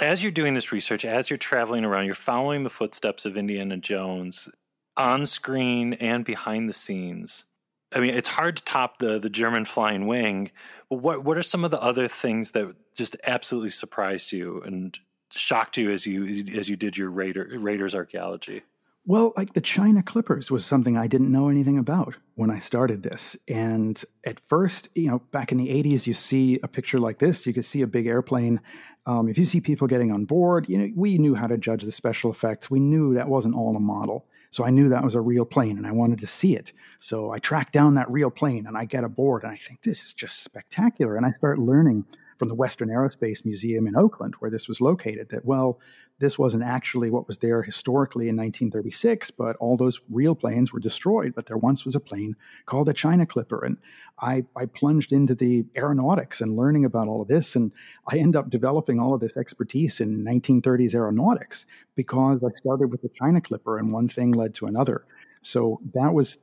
as you're doing this research, as you're traveling around, you're following the footsteps of Indiana Jones on screen and behind the scenes. I mean, it's hard to top the the German flying wing. But what what are some of the other things that just absolutely surprised you and shocked you as you as you did your Raider, Raiders archaeology? Well, like the China Clippers was something I didn't know anything about when I started this. And at first, you know, back in the 80s, you see a picture like this, you could see a big airplane um, if you see people getting on board, you know, we knew how to judge the special effects. We knew that wasn't all a model. So I knew that was a real plane and I wanted to see it. So I tracked down that real plane and I get aboard and I think this is just spectacular. And I start learning from the Western Aerospace Museum in Oakland, where this was located, that, well, this wasn't actually what was there historically in 1936, but all those real planes were destroyed. But there once was a plane called a China Clipper. And I, I plunged into the aeronautics and learning about all of this. And I end up developing all of this expertise in 1930s aeronautics because I started with the China Clipper and one thing led to another. So that was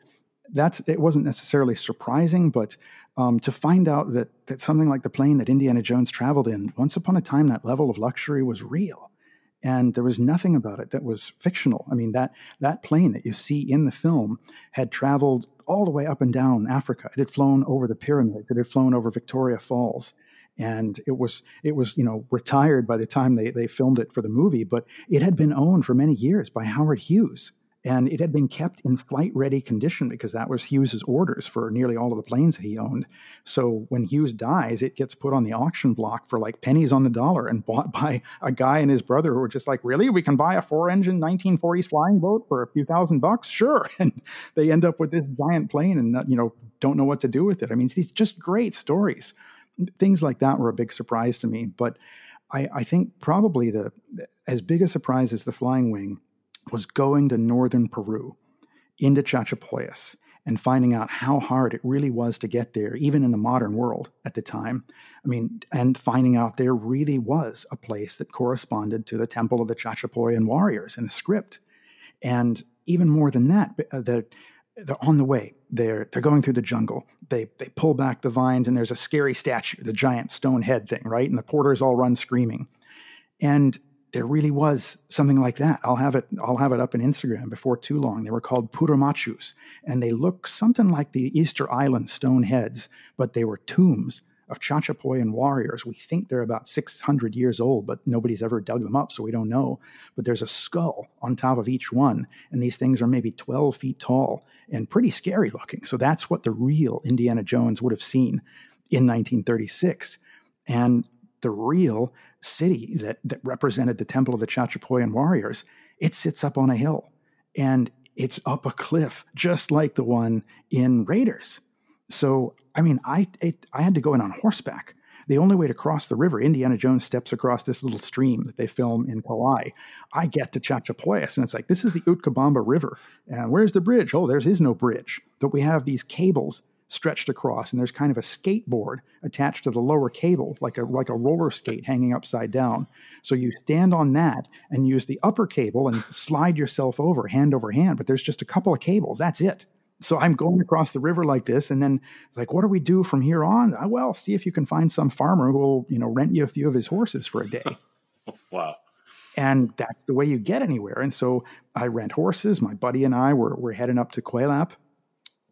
that's it wasn't necessarily surprising, but um, to find out that that something like the plane that Indiana Jones traveled in, once upon a time, that level of luxury was real, and there was nothing about it that was fictional. I mean that that plane that you see in the film had traveled all the way up and down Africa. It had flown over the pyramids. It had flown over Victoria Falls and it was it was you know retired by the time they, they filmed it for the movie but it had been owned for many years by howard hughes and it had been kept in flight ready condition because that was Hughes's orders for nearly all of the planes that he owned. So when Hughes dies, it gets put on the auction block for like pennies on the dollar and bought by a guy and his brother who were just like, really, we can buy a four-engine 1940s flying boat for a few thousand bucks, sure. (laughs) And they end up with this giant plane and you know don't know what to do with it. I mean, these just great stories. Things like that were a big surprise to me, but I, I think probably the as big a surprise as the flying wing was going to northern Peru into Chachapoyas and finding out how hard it really was to get there, even in the modern world at the time. I mean, and finding out there really was a place that corresponded to the temple of the Chachapoyan warriors in the script. And even more than that, uh, they're, they're on the way. They're they're going through the jungle. They they pull back the vines, and there's a scary statue, the giant stone head thing, right? And the porters all run screaming. And there really was something like that. I'll have it. I'll have it up in Instagram before too long. They were called Purunmachus, and they look something like the Easter Island stone heads, but they were tombs of Chachapoyan warriors. We think they're about 600 years old, but nobody's ever dug them up, so we don't know. But there's a skull on top of each one, and these things are maybe 12 feet tall and pretty scary looking. So that's what the real Indiana Jones would have seen in 1936. And the real city that, that represented the temple of the Chachapoyan warriors, it sits up on a hill and it's up a cliff, just like the one in Raiders. So, I mean, I, it, I had to go in on horseback. The only way to cross the river, Indiana Jones steps across this little stream that they film in Kauai. I get to Chachapoyas, and it's like, this is the Utcobamba River. And where's the bridge? Oh, there is no bridge. But we have these cables stretched across, and there's kind of a skateboard attached to the lower cable, like a like a roller skate hanging upside down. So you stand on that and use the upper cable and slide yourself over hand over hand. But there's just a couple of cables. That's it. So I'm going across the river like this, and then it's like, what do we do from here on? Uh, well, see if you can find some farmer who will, you know, rent you a few of his horses for a day. (laughs) wow. And that's the way you get anywhere. And so I rent horses. My buddy and I were, were heading up to Cuelap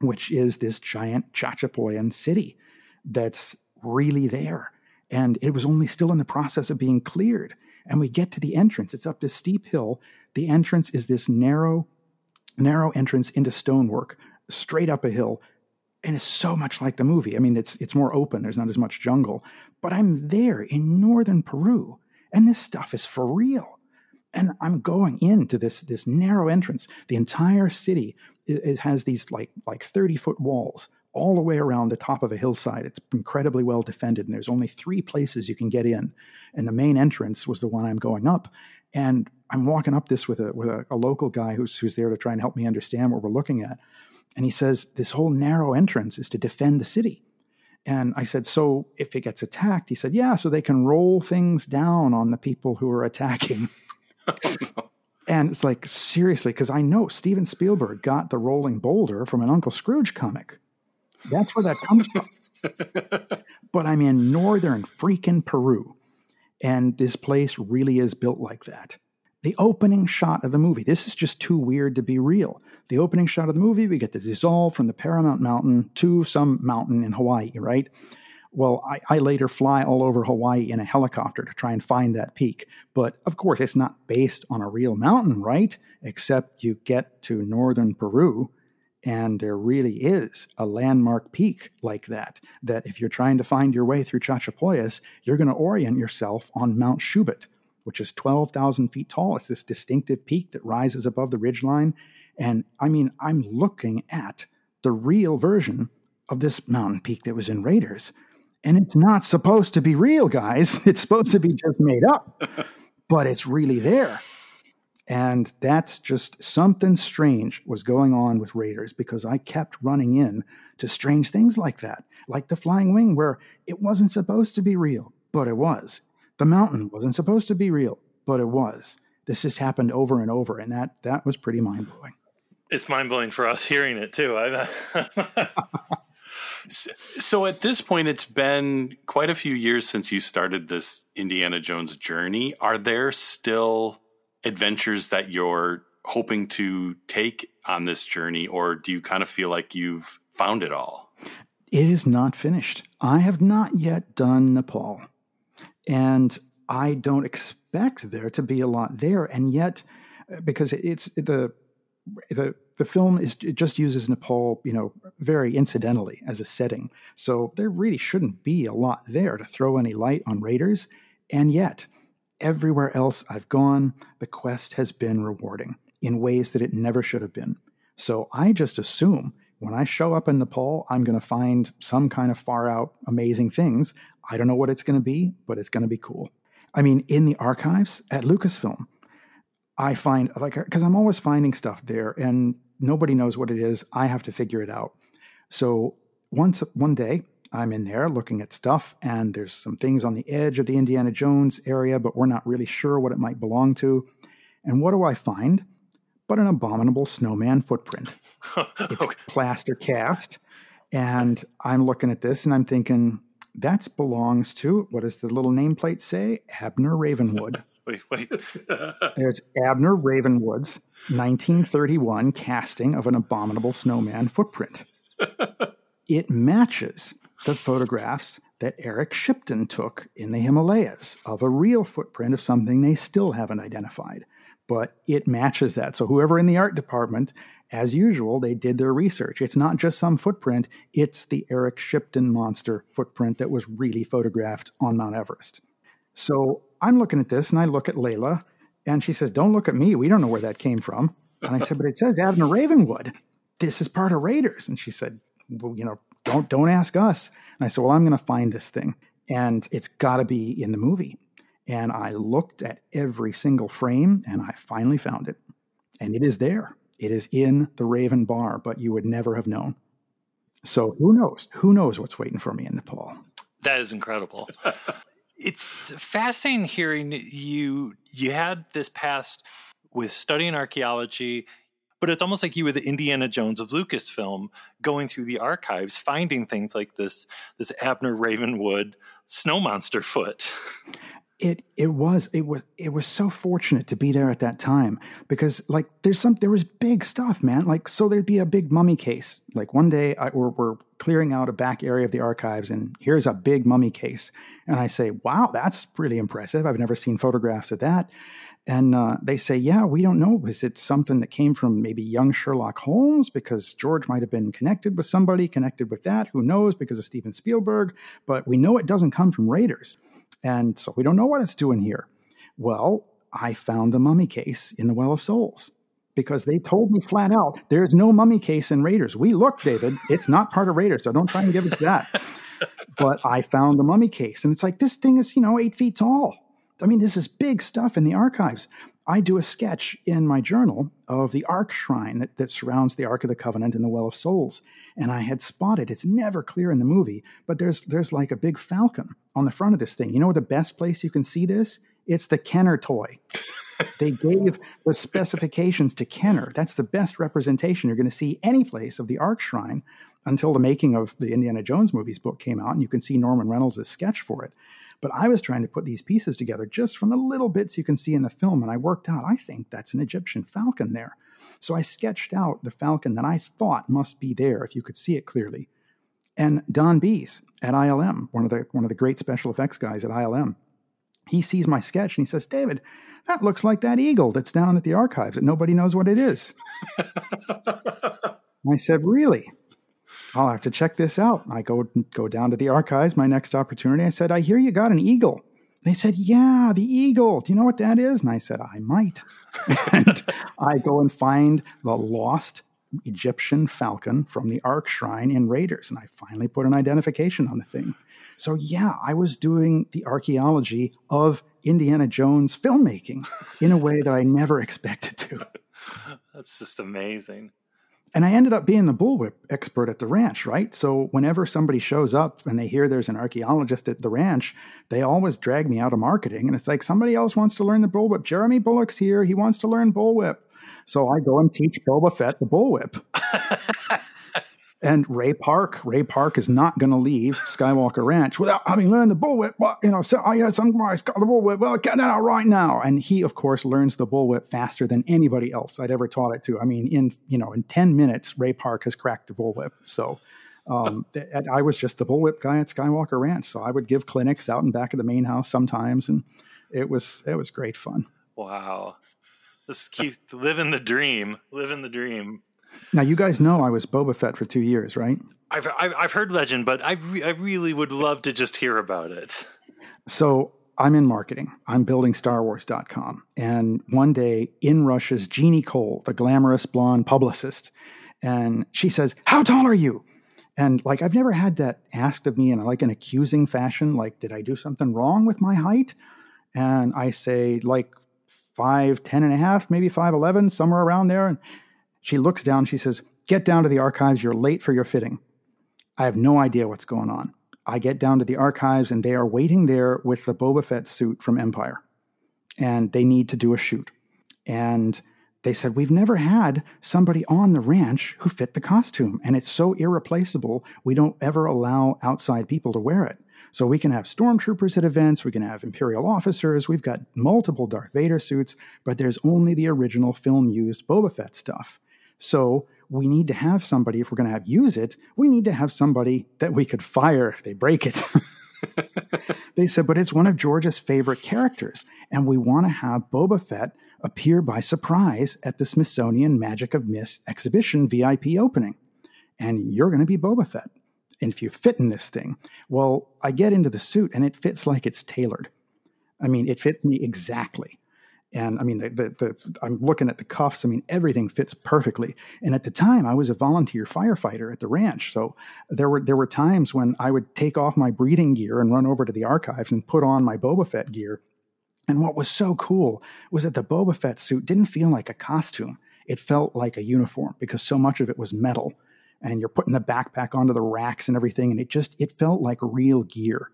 which is this giant Chachapoyan city that's really there. And it was only still in the process of being cleared. And we get to the entrance. It's up this steep hill. The entrance is this narrow, narrow entrance into stonework, straight up a hill. And it's so much like the movie. I mean, it's it's more open. There's not as much jungle. But I'm there in northern Peru, and this stuff is for real. And I'm going into this this narrow entrance. The entire city it, has these like like 30 foot walls all the way around the top of a hillside. It's incredibly well defended, and there's only three places you can get in. And the main entrance was the one I'm going up. And I'm walking up this with a with a, a, local guy who's who's there to try and help me understand what we're looking at. And he says this whole narrow entrance is to defend the city. And I said, so if it gets attacked, he said, yeah, so they can roll things down on the people who are attacking. (laughs) Oh, And it's like, seriously, because I know Steven Spielberg got the rolling boulder from an Uncle Scrooge comic. That's where that comes from. (laughs) but I'm in northern freaking Peru, and this place really is built like that. The opening shot of the movie, this is just too weird to be real. The opening shot of the movie, we get the dissolve from the Paramount Mountain to some mountain in Hawaii, right? Well, I, I, later fly all over Hawaii in a helicopter to try and find that peak. But of course, it's not based on a real mountain, right? Except you get to northern Peru, and there really is a landmark peak like that. That if you're trying to find your way through Chachapoyas, you're going to orient yourself on Mount Chubut, which is 12,000 feet tall. It's this distinctive peak that rises above the ridgeline. And I mean, I'm looking at the real version of this mountain peak that was in Raiders. And it's not supposed to be real, guys. (laughs) It's supposed to be just made up, (laughs) but it's really there. And that's just something strange was going on with Raiders because I kept running in to strange things like that, like the flying wing, where it wasn't supposed to be real, but it was. The mountain wasn't supposed to be real, but it was. This just happened over and over, and that that was pretty mind blowing. It's mind blowing for us hearing it too. (laughs) So at this point, it's been quite a few years since you started this Indiana Jones journey. Are there still adventures that you're hoping to take on this journey, or do you kind of feel like you've found it all? It is not finished. I have not yet done Nepal. And I don't expect there to be a lot there. And yet, uh, because it's the the the film is it just uses Nepal, you know, very incidentally as a setting. So there really shouldn't be a lot there to throw any light on Raiders. And yet, everywhere else I've gone, the quest has been rewarding in ways that it never should have been. So I just assume when I show up in Nepal, I'm going to find some kind of far out amazing things. I don't know what it's going to be, but it's going to be cool. I mean, in the archives at Lucasfilm, I find like because I'm always finding stuff there, and nobody knows what it is. I have to figure it out. So once one day, I'm in there looking at stuff, and there's some things on the edge of the Indiana Jones area, but we're not really sure what it might belong to. And what do I find? But an abominable snowman footprint. (laughs) It's Okay. plaster cast. And I'm looking at this and I'm thinking, that belongs to what does the little nameplate say? Abner Ravenwood. (laughs) Wait, wait. (laughs) There's Abner Ravenwood's 1931 casting of an abominable snowman footprint. it matches the photographs that Eric Shipton took in the Himalayas of a real footprint of something they still haven't identified. But it matches that. So, whoever in the art department, as usual, they did their research. It's not just some footprint, it's the Eric Shipton monster footprint that was really photographed on Mount Everest. So I'm looking at this and I look at Laela and she says, Don't look at me. We don't know where that came from. And I said, But it says Abner Ravenwood. This is part of Raiders. And she said, Well, you know, don't don't ask us. And I said, Well, I'm gonna find this thing. And it's gotta be in the movie. And I looked at every single frame and I finally found it. And it is there. It is in the Raven Bar, but you would never have known. So who knows? Who knows what's waiting for me in Nepal? That is incredible. (laughs) it's fascinating hearing you you had this past with studying archaeology, but it's almost like you were the Indiana Jones of Lucasfilm going through the archives, finding things like this this Abner Ravenwood snow monster foot. (laughs) It it was it was it was so fortunate to be there at that time because like there's some there was big stuff man. Like so there'd be a big mummy case. Like one day I, we're, we're clearing out a back area of the archives and here's a big mummy case. And I say wow that's really impressive. I've never seen photographs of that. And uh, they say yeah we don't know. Is it something that came from maybe young Sherlock Holmes? Because George might have been connected with somebody connected with that. Who knows? Because of Steven Spielberg. But we know it doesn't come from Raiders and so we don't know what it's doing here. Well, I found the mummy case in the Well of Souls because they told me flat out there's no mummy case in Raiders. We looked, David. It's not part of Raiders, so don't try and give us that. (laughs) but I found the mummy case, and it's like this thing is, you know, eight feet tall. I mean, this is big stuff in the archives. I do a sketch in my journal of the Ark Shrine that, that surrounds the Ark of the Covenant and the Well of Souls. And I had spotted, it's never clear in the movie, but there's there's like a big falcon on the front of this thing. You know the best place you can see this? It's the Kenner toy. (laughs) they gave the specifications to Kenner. That's the best representation you're going to see any place of the Ark Shrine until the making of the Indiana Jones movies book came out, and you can see Norman Reynolds' sketch for it. But I was trying to put these pieces together just from the little bits you can see in the film, and I worked out, I think that's an Egyptian falcon there. So I sketched out the falcon that I thought must be there if you could see it clearly. And Don Bies at ILM, one of the one of the great special effects guys at ILM, he sees my sketch and he says, David, that looks like that eagle that's down at the archives that nobody knows what it is. (laughs) I said, Really? I'll have to check this out. I go go down to the archives, my next opportunity. I said, I hear you got an eagle. They said, Yeah, the eagle. Do you know what that is? And I said, I might. (laughs) and I go and find the lost Egyptian falcon from the Ark Shrine in Raiders. And I finally put an identification on the thing. So, yeah, I was doing the archaeology of Indiana Jones filmmaking in a way that I never expected to. (laughs) That's just amazing. And I ended up being the bullwhip expert at the ranch, right? So whenever somebody shows up and they hear there's an archaeologist at the ranch, they always drag me out of marketing. And it's like somebody else wants to learn the bullwhip. Jeremy Bulloch's here. He wants to learn bullwhip. So I go and teach Boba Fett the bullwhip. (laughs) and Ray Park, Ray Park is not going to leave Skywalker Ranch without having learned the bullwhip. Well, you know, so I had some guys got the bullwhip. Well, get that out right now. And he, of course, learns the bullwhip faster than anybody else I'd ever taught it to. I mean, in you know, in ten minutes, Ray Park has cracked the bullwhip. So. Um, I was just the bullwhip guy at Skywalker Ranch, so I would give clinics out in back of the main house sometimes, and it was it was great fun. Wow, just keep living the dream, living the dream. Now you guys know I was Boba Fett for two years, right? I've I've, I've heard legend, but I re- I really would love to just hear about it. So I'm in marketing. I'm building StarWars.com, and one day in rushes Jeannie Cole, the glamorous blonde publicist, and she says, "How tall are you?" And like I've never had that asked of me in like an accusing fashion, like did I do something wrong with my height? And I say, like five, ten and a half, maybe five, eleven, somewhere around there. And she looks down. She says, Get down to the archives. You're late for your fitting. I have no idea what's going on. I get down to the archives and they are waiting there with the Boba Fett suit from Empire. And they need to do a shoot. And they said, We've never had somebody on the ranch who fit the costume. And it's so irreplaceable, we don't ever allow outside people to wear it. So we can have stormtroopers at events, we can have Imperial officers, we've got multiple Darth Vader suits, but there's only the original film used Boba Fett stuff. So we need to have somebody, if we're going to have use it, we need to have somebody that we could fire if they break it. (laughs) they said, but it's one of George's favorite characters, and we want to have Boba Fett appear by surprise at the Smithsonian Magic of Myth exhibition VIP opening. And you're going to be Boba Fett. And if you fit in this thing, well, I get into the suit and it fits like it's tailored. I mean, it fits me exactly. And I mean, the, the, the, I'm looking at the cuffs. I mean, everything fits perfectly. And at the time, I was a volunteer firefighter at the ranch, so there were there were times when I would take off my breathing gear and run over to the archives and put on my Boba Fett gear. And what was so cool was that the Boba Fett suit didn't feel like a costume; it felt like a uniform because so much of it was metal. And you're putting the backpack onto the racks and everything, and it just it felt like real gear.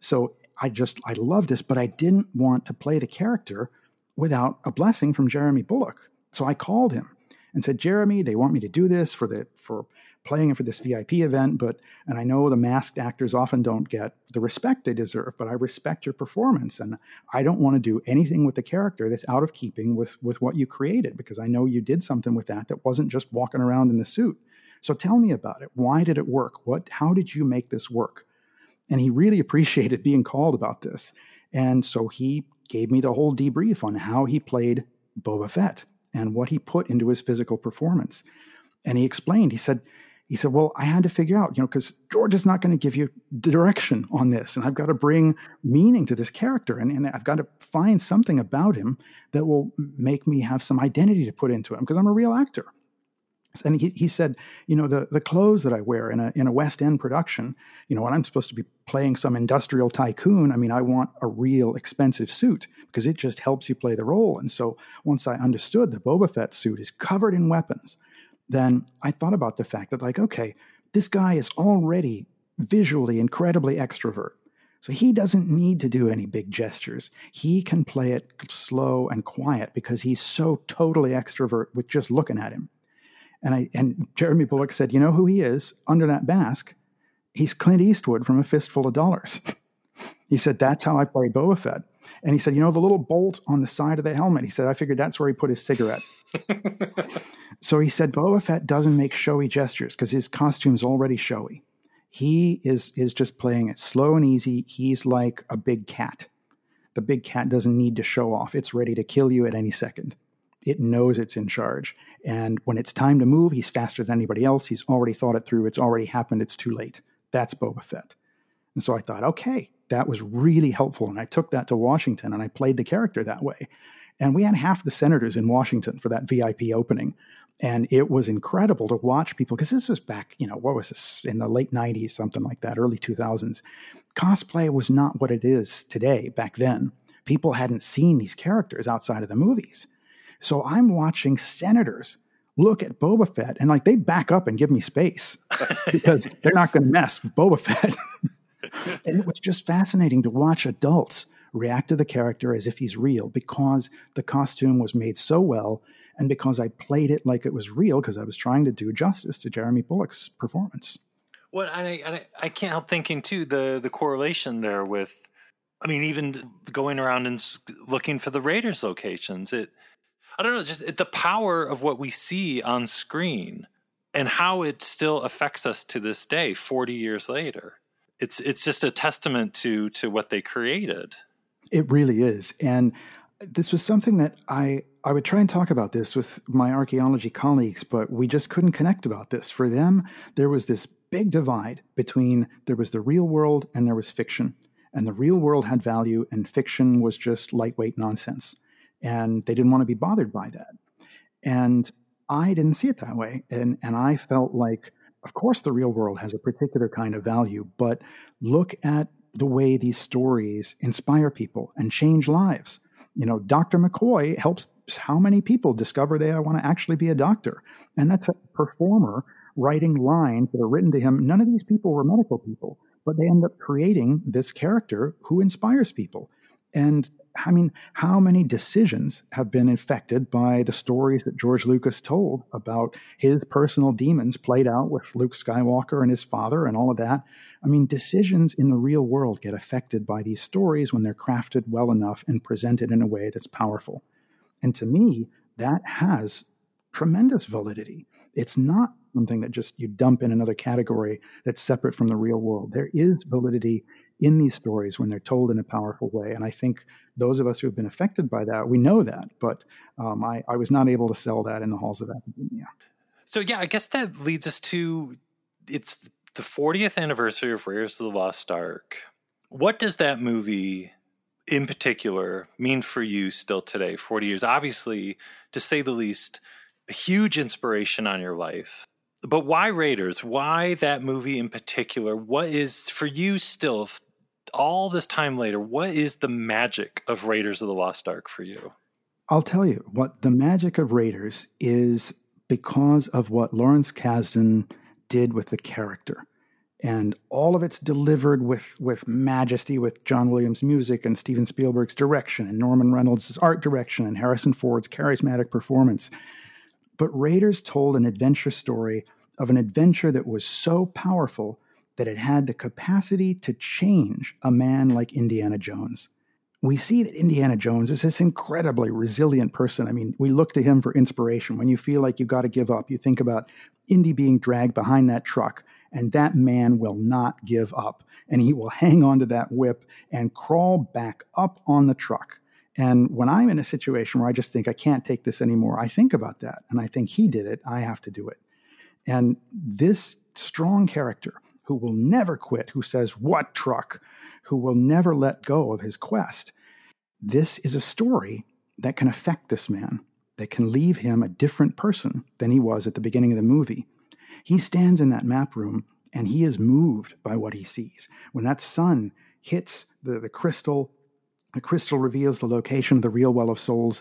So I just I loved this, but I didn't want to play the character without a blessing from Jeremy Bulloch. So I called him and said, Jeremy, they want me to do this for the for playing for this VIP event, but and I know the masked actors often don't get the respect they deserve, but I respect your performance and I don't want to do anything with the character that's out of keeping with with what you created because I know you did something with that that wasn't just walking around in the suit. So tell me about it. Why did it work? What how did you make this work? And he really appreciated being called about this. And so he gave me the whole debrief on how he played Boba Fett and what he put into his physical performance. And he explained, he said, he said, Well, I had to figure out, you know, because George is not going to give you direction on this. And I've got to bring meaning to this character. And, and I've got to find something about him that will make me have some identity to put into him because I'm a real actor. And he, he said, you know, the, the clothes that I wear in a, in a West End production, you know, when I'm supposed to be playing some industrial tycoon, I mean, I want a real expensive suit because it just helps you play the role. And so once I understood the Boba Fett suit is covered in weapons, then I thought about the fact that, like, okay, this guy is already visually incredibly extrovert. So he doesn't need to do any big gestures. He can play it slow and quiet because he's so totally extrovert with just looking at him. And I and Jeremy Bulloch said, "You know who he is under that mask? He's Clint Eastwood from A Fistful of Dollars." (laughs) he said, "That's how I play Boba Fett." And he said, "You know the little bolt on the side of the helmet?" He said, "I figured that's where he put his cigarette." (laughs) so he said, "Boba Fett doesn't make showy gestures because his costume's already showy. He is is just playing it slow and easy. He's like a big cat. The big cat doesn't need to show off. It's ready to kill you at any second." It knows it's in charge. And when it's time to move, he's faster than anybody else. He's already thought it through. It's already happened. It's too late. That's Boba Fett. And so I thought, okay, that was really helpful. And I took that to Washington and I played the character that way. And we had half the senators in Washington for that VIP opening. And it was incredible to watch people, because this was back, you know, what was this, in the late 90s, something like that, early 2000s. Cosplay was not what it is today back then. People hadn't seen these characters outside of the movies. So I'm watching senators look at Boba Fett and like they back up and give me space (laughs) because they're not going to mess with Boba Fett. (laughs) and it was just fascinating to watch adults react to the character as if he's real because the costume was made so well and because I played it like it was real because I was trying to do justice to Jeremy Bulloch's performance. Well, I, I, I can't help thinking too the the correlation there with, I mean, even going around and looking for the Raiders locations. It I don't know, just the power of what we see on screen and how it still affects us to this day, 40 years later. It's it's just a testament to to what they created. It really is. And this was something that I I would try and talk about this with my archaeology colleagues, but we just couldn't connect about this. For them, there was this big divide between there was the real world and there was fiction. And the real world had value and fiction was just lightweight nonsense and they didn't want to be bothered by that. And I didn't see it that way, and and I felt like of course, the real world has a particular kind of value, but look at the way these stories inspire people and change lives. You know, Dr. McCoy helps how many people discover they want to actually be a doctor. And that's a performer writing lines that are written to him. None of these people were medical people, but they end up creating this character who inspires people. And I mean, how many decisions have been infected by the stories that George Lucas told about his personal demons played out with Luke Skywalker and his father and all of that? I mean, decisions in the real world get affected by these stories when they're crafted well enough and presented in a way that's powerful. And to me, that has tremendous validity. It's not something that just you dump in another category that's separate from the real world. There is validity in these stories when they're told in a powerful way. And I think those of us who have been affected by that, we know that. But um, I, I was not able to sell that in the halls of academia. So, yeah, I guess that leads us to it's the 40th anniversary of Raiders of the Lost Ark. What does that movie in particular mean for you still today, 40 years? Obviously, to say the least, a huge inspiration on your life. But why Raiders? Why that movie in particular? What is for you still all this time later, what is the magic of Raiders of the Lost Ark for you? I'll tell you what the magic of Raiders is because of what Lawrence Kasdan did with the character and all of it's delivered with with majesty with John Williams music and Steven Spielberg's direction and Norman Reynolds' art direction and Harrison Ford's charismatic performance. But Raiders told an adventure story of an adventure that was so powerful that it had the capacity to change a man like Indiana Jones. We see that Indiana Jones is this incredibly resilient person. I mean, we look to him for inspiration. When you feel like you've got to give up, you think about Indy being dragged behind that truck and that man will not give up. And he will (laughs) hang onto that whip and crawl back up on the truck. And when I'm in a situation where I just think I can't take this anymore, I think about that. And I think he did it. I have to do it. And this strong character who will never quit, who says, What truck? who will never let go of his quest. This is a story that can affect this man, that can leave him a different person than he was at the beginning of the movie. He stands in that map room and he is moved by what he sees. When that sun hits the, the crystal, the crystal reveals the location of the real well of souls,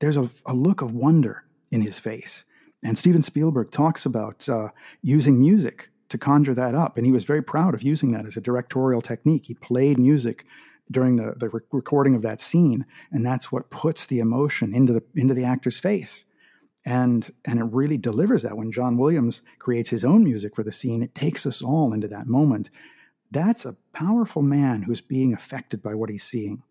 there's a, a look of wonder in his face. And Steven Spielberg talks about uh, using music to conjure that up. And he was very proud of using that as a directorial technique. He played music during the, the re- recording of that scene, and that's what puts the emotion into the, into the actor's face. And and it really delivers that. When John Williams creates his own music for the scene it takes us all into that moment. That's a powerful man who's being affected by what he's seeing.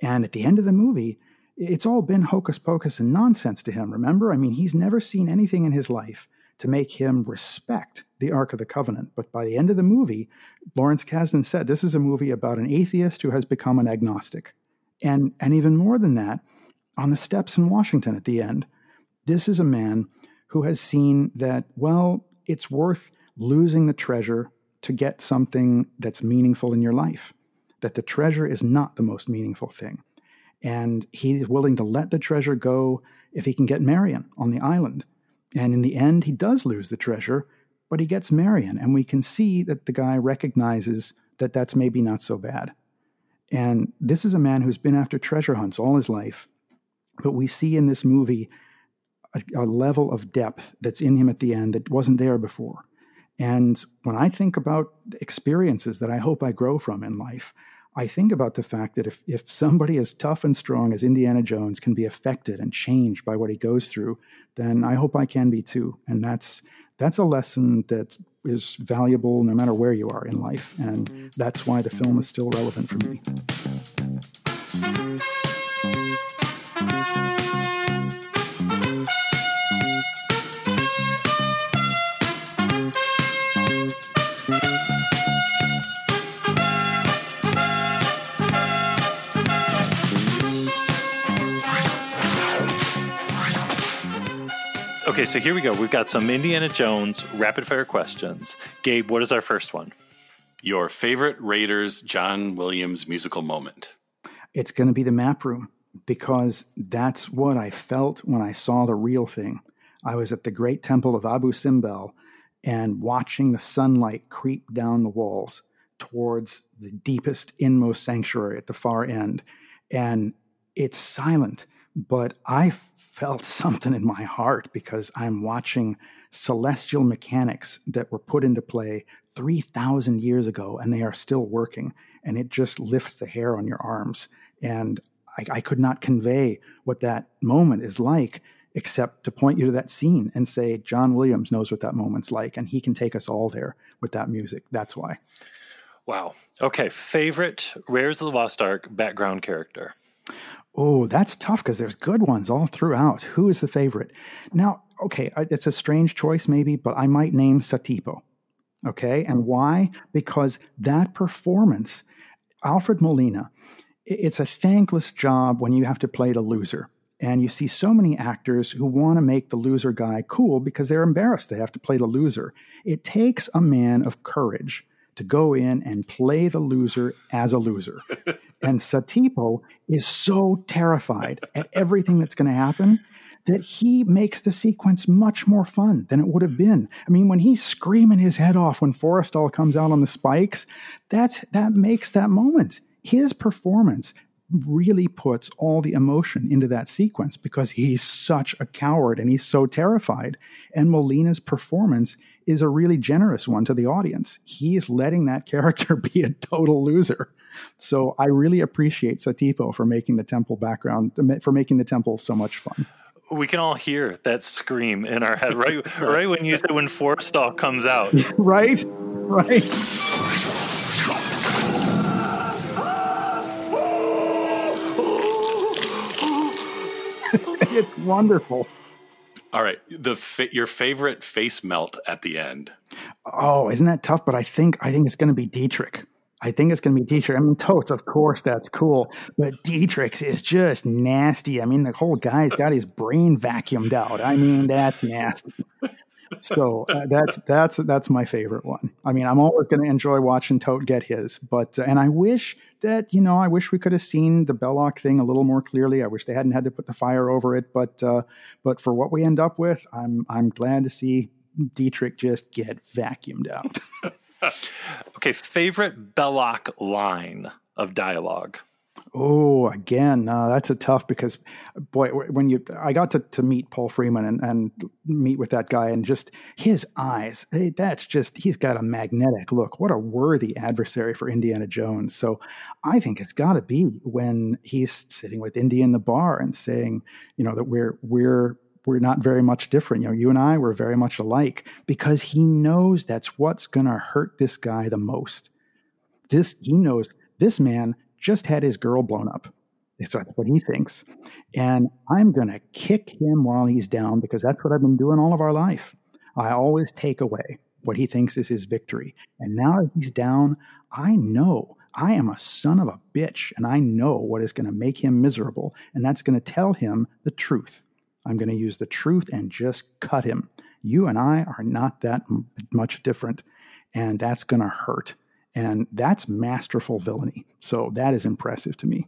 And at the end of the movie it's all been hocus pocus and nonsense to him remember? I mean he's never seen anything in his life to make him respect the ark of the covenant but by the end of the movie lawrence kasdan said this is a movie about an atheist who has become an agnostic and and even more than that on the steps in washington at the end this is a man who has seen that, well, it's worth losing the treasure to get something that's meaningful in your life, that the treasure is not the most meaningful thing. And he is willing to let the treasure go if he can get Marion on the island. And in the end, he does lose the treasure, but he gets Marion. And we can see that the guy recognizes that that's maybe not so bad. And this is a man who's been after treasure hunts all his life. But we see in this movie a, a level of depth that's in him at the end that wasn't there before. And when I think about experiences that I hope I grow from in life, I think about the fact that if, if somebody as tough and strong as Indiana Jones can be affected and changed by what he goes through, then I hope I can be too. And that's that's a lesson that is valuable no matter where you are in life. And that's why the film is still relevant for me. Okay, so here we go. We've got some Indiana Jones rapid fire questions. Gabe, what is our first one? Your favorite Raiders John Williams musical moment? It's going to be the map room because that's what I felt when I saw the real thing. I was at the great temple of Abu Simbel and watching the sunlight creep down the walls towards the deepest, inmost sanctuary at the far end. And it's silent, but I felt something in my heart because I'm watching celestial mechanics that were put into play 3,000 years ago and they are still working. And it just lifts the hair on your arms. And I, I could not convey what that moment is like except to point you to that scene and say John Williams knows what that moment's like and he can take us all there with that music. That's why. Wow. Okay. Favorite Raiders of the Lost Ark background character? Oh, that's tough because there's good ones all throughout. Who is the favorite? Now, okay, it's a strange choice maybe, but I might name Satipo. Okay. And why? Because that performance, Alfred Molina, it's a thankless job when you have to play the loser. And you see so many actors who want to make the loser guy cool because they're embarrassed they have to play the loser. It takes a man of courage to go in and play the loser as a loser. (laughs) and Satipo is so terrified at everything that's going to happen that he makes the sequence much more fun than it would have been. I mean, when he's screaming his head off when Forrestal comes out on the spikes, that's that makes that moment. His performance really puts all the emotion into that sequence because he's such a coward and he's so terrified. And Molina's performance is a really generous one to the audience. He's letting that (laughs) character be a total loser. So I really appreciate Satipo for making the temple background, for making the temple so much fun we can all hear that scream in our head right (laughs) right when you said when Forrestal comes out. (laughs) right? Right. it's wonderful. All right, the your favorite face melt at the end. Oh, isn't that tough? But I think I think it's going to be Dietrich. I think it's going to be Dietrich. I mean, Toht's, of course, that's cool, but Dietrich is just nasty. I mean, the whole guy's got his brain vacuumed out. I mean, that's nasty. (laughs) So uh, that's that's that's my favorite one. I mean, I'm always going to enjoy watching Toht get his, but uh, and I wish that you know, I wish we could have seen the Belloq thing a little more clearly. I wish they hadn't had to put the fire over it, but uh, but for what we end up with, I'm I'm glad to see Dietrich just get vacuumed out. (laughs) okay, favorite Belloq line of dialogue. Oh, again, uh, that's a tough because, boy, when you I got to, to meet Paul Freeman and, and meet with that guy, and just his eyes, that's just he's got a magnetic look. What a worthy adversary for Indiana Jones. So, I think it's got to be when he's sitting with Indy in the bar and saying, you know, that we're we're we're not very much different. You know, you and I were very much alike because he knows that's what's going to hurt this guy the most. This he knows this man just had his girl blown up. That's what he thinks. And I'm going to kick him while he's down because that's what I've been doing all of our life. I always take away what he thinks is his victory. And now that he's down, I know I am a son of a bitch and I know what is going to make him miserable. And that's going to tell him the truth. I'm going to use the truth and just cut him. You and I are not that much different, and that's going to hurt. And that's masterful villainy. So that is impressive to me.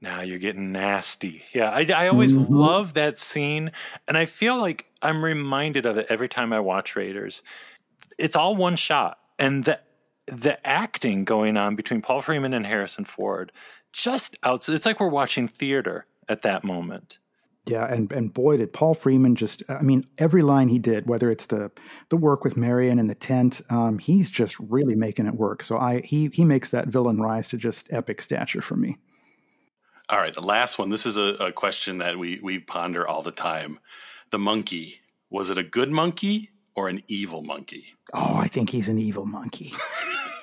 Now you're getting nasty. Yeah, I, I always mm-hmm. love that scene. And I feel like I'm reminded of it every time I watch Raiders. It's all one shot. And the, the acting going on between Paul Freeman and Harrison Ford just out. It's like we're watching theater at that moment. Yeah, and and boy did Paul Freeman just I mean every line he did, whether it's the the work with Marion in the tent, um, he's just really making it work. So I he he makes that villain rise to just epic stature for me. All right, the last one. This is a, a question that we we ponder all the time. The monkey was it a good monkey or an evil monkey? Oh, I think he's an evil monkey. (laughs)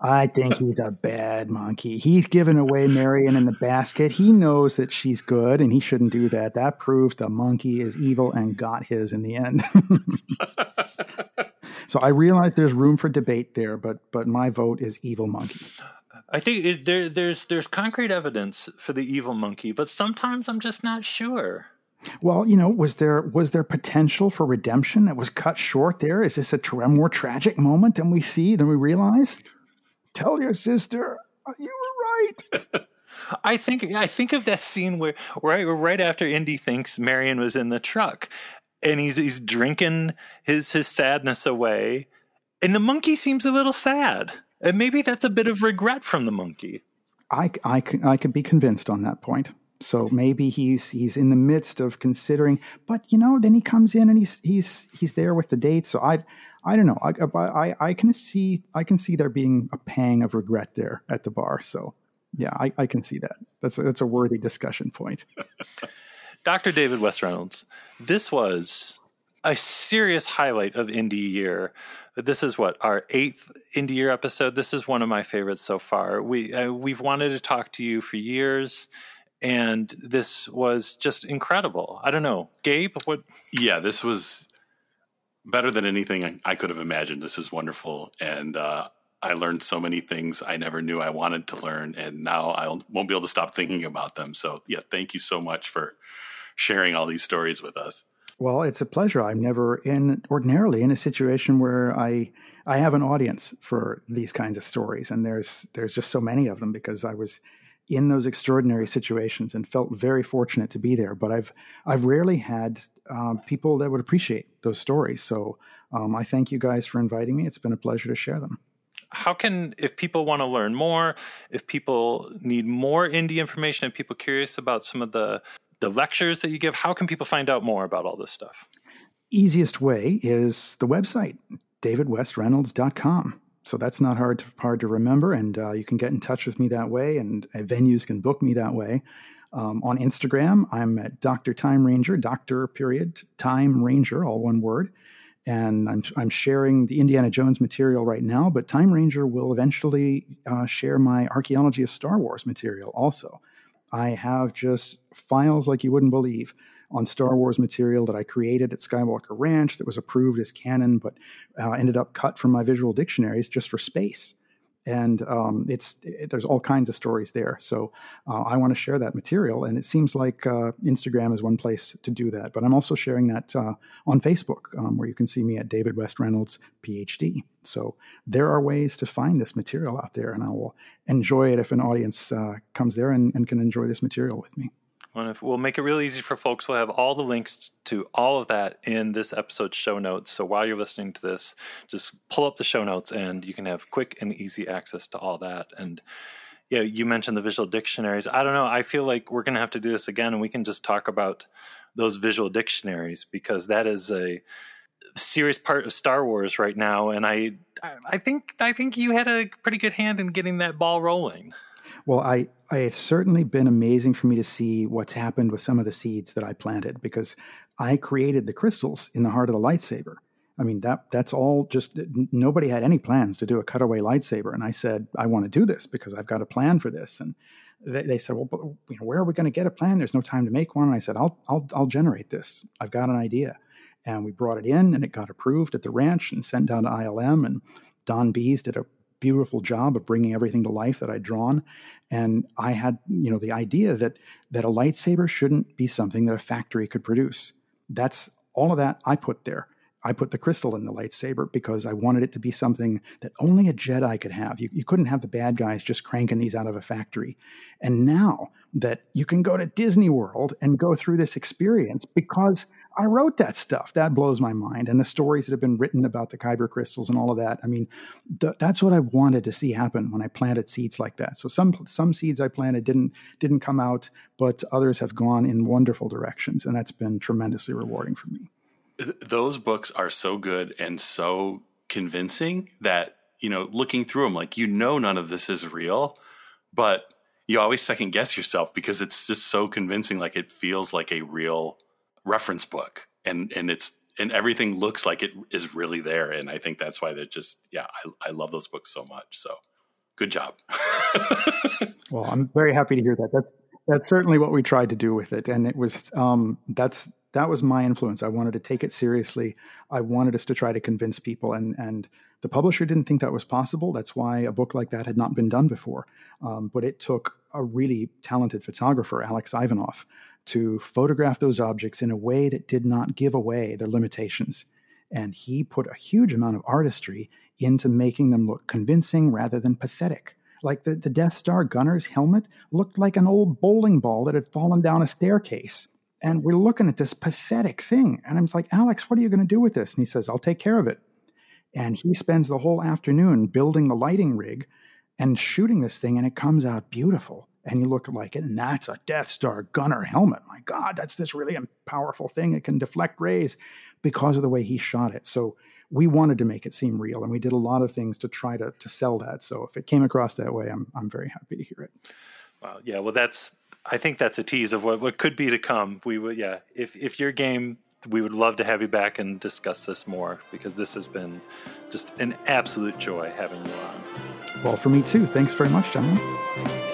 I think he's a bad monkey. He's given away Marion in the basket. He knows that she's good and he shouldn't do that. That proves the monkey is evil and got his in the end. (laughs) so I realize there's room for debate there, but but my vote is evil monkey. I think it, there, there's there's concrete evidence for the evil monkey, but sometimes I'm just not sure. Well, you know, was there was there potential for redemption that was cut short there? Is this a tra- more tragic moment than we see than we realize? Tell your sister uh, you were right. (laughs) I think I think of that scene where right right after Indy thinks Marion was in the truck, and he's he's drinking his his sadness away, and the monkey seems a little sad, and maybe that's a bit of regret from the monkey. I, I, I could be convinced on that point. So maybe he's he's in the midst of considering, but you know, then he comes in and he's he's he's there with the date. So I I don't know. I, I I can see I can see there being a pang of regret there at the bar. So yeah, I, I can see that. That's a, that's a worthy discussion point. (laughs) Dr. David West Reynolds, this was a serious highlight of Indie Year. This is what our eighth Indie Year episode. This is one of my favorites so far. We uh, we've wanted to talk to you for years, and this was just incredible. I don't know, Gabe. What? Yeah, this was better than anything I could have imagined. This is wonderful, and uh, I learned so many things I never knew I wanted to learn, and now I won't be able to stop thinking about them. So, yeah, thank you so much for sharing all these stories with us. Well, it's a pleasure. I'm never in ordinarily in a situation where I I have an audience for these kinds of stories, and there's there's just so many of them because I was in those extraordinary situations and felt very fortunate to be there. But I've I've rarely had um, people that would appreciate those stories. So um, I thank you guys for inviting me. It's been a pleasure to share them how can if people want to learn more if people need more indie information if people curious about some of the the lectures that you give how can people find out more about all this stuff easiest way is the website davidwestreynolds.com so that's not hard to, hard to remember and uh, you can get in touch with me that way and uh, venues can book me that way. Um, on instagram i'm at dr time ranger dr period time ranger all one word. And I'm, I'm sharing the Indiana Jones material right now, but Time Ranger will eventually uh, share my archaeology of Star Wars material also. I have just files like you wouldn't believe on Star Wars material that I created at Skywalker Ranch that was approved as canon, but uh, ended up cut from my visual dictionaries just for space and um, it's it, there's all kinds of stories there. So uh, I want to share that material, and it seems like uh, Instagram is one place to do that. But I'm also sharing that uh, on Facebook, um, where you can see me at David West Reynolds PhD. So there are ways to find this material out there, and I will enjoy it if an audience uh, comes there and, and can enjoy this material with me. We'll make it real easy for folks. We'll have all the links to all of that in this episode's show notes. So while you're listening to this, just pull up the show notes and you can have quick and easy access to all that. And yeah, you mentioned the visual dictionaries. I don't know. I feel like we're going to have to do this again and we can just talk about those visual dictionaries because that is a serious part of Star Wars right now. And I, I think, I think you had a pretty good hand in getting that ball rolling. Well, I, I it's certainly been amazing for me to see what's happened with some of the seeds that I planted because I created the crystals in the heart of the lightsaber. I mean that that's all just nobody had any plans to do a cutaway lightsaber, and I said I want to do this because I've got a plan for this. And they, they said, well, but, you know, where are we going to get a plan? There's no time to make one. And I said, I'll I'll I'll generate this. I've got an idea, and we brought it in, and it got approved at the ranch and sent down to ILM, and Don Bies did a beautiful job of bringing everything to life that I'd drawn. And I had, you know, the idea that that a lightsaber shouldn't be something that a factory could produce. That's all of that I put there. I put the crystal in the lightsaber because I wanted it to be something that only a Jedi could have. You, you couldn't have the bad guys just cranking these out of a factory. And now that you can go to Disney World and go through this experience because I wrote that stuff, that blows my mind. And the stories that have been written about the Kyber crystals and all of that. I mean, th- that's what I wanted to see happen when I planted seeds like that. So some some seeds I planted didn't didn't come out, but others have gone in wonderful directions, and that's been tremendously rewarding for me those books are so good and so convincing that you know looking through them like you know none of this is real but you always second guess yourself because it's just so convincing like it feels like a real reference book and and it's and everything looks like it is really there and i think that's why they're just yeah i, I love those books so much so good job (laughs) well i'm very happy to hear that that's that's certainly what we tried to do with it and it was um that's that was my influence. I wanted to take it seriously. I wanted us to try to convince people, and and the publisher didn't think that was possible. That's why a book like that had not been done before. Um, but it took a really talented photographer, Alex Ivanoff, to photograph those objects in a way that did not give away their limitations. And he put a huge amount of artistry into making them look convincing rather than pathetic. Like the, the Death Star gunner's helmet looked like an old bowling ball that had fallen down a staircase And we're looking at this pathetic thing. And I'm like, Alex, what are you going to do with this? And he says, I'll take care of it. And he spends the whole afternoon building the lighting rig and shooting this thing, and it comes out beautiful. And you look like it, and that's a Death Star gunner helmet. My God, that's this really powerful thing. It can deflect rays because of the way he shot it. So we wanted to make it seem real, and we did a lot of things to try to to sell that. So if it came across that way, I'm I'm very happy to hear it. Wow. Yeah. Well, that's I think that's a tease of what, what could be to come. We would, yeah. If if your game, we would love to have you back and discuss this more because this has been just an absolute joy having you on. Well, for me too. Thanks very much, gentlemen.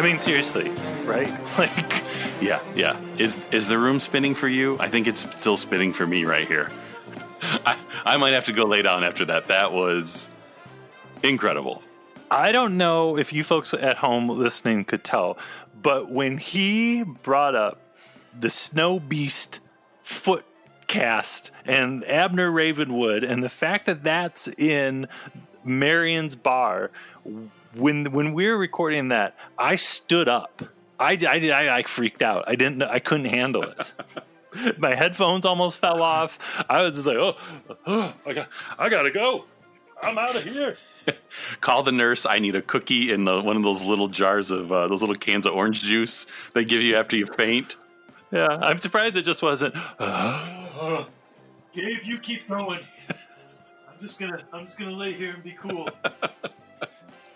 I mean, seriously, right? (laughs) Like, yeah, yeah. Is is the room spinning for you? I think it's still spinning for me right here. (laughs) I, I might have to go lay down after that. That was incredible. I don't know if you folks at home listening could tell, but when he brought up the Snow Beast foot cast and Abner Ravenwood and the fact that that's in Marion's bar when when we were recording that, I stood up. I, I, I, I freaked out. I didn't. I couldn't handle it. (laughs) My headphones almost fell off. I was just like, oh, oh I got, I gotta go. I'm out of here. (laughs) Call the nurse. I need a cookie in the, one of those little jars of uh, those little cans of orange juice they give you after you faint. Yeah, I'm surprised it just wasn't. Gabe, you keep going. I'm just gonna, I'm just gonna lay here and be cool. (laughs)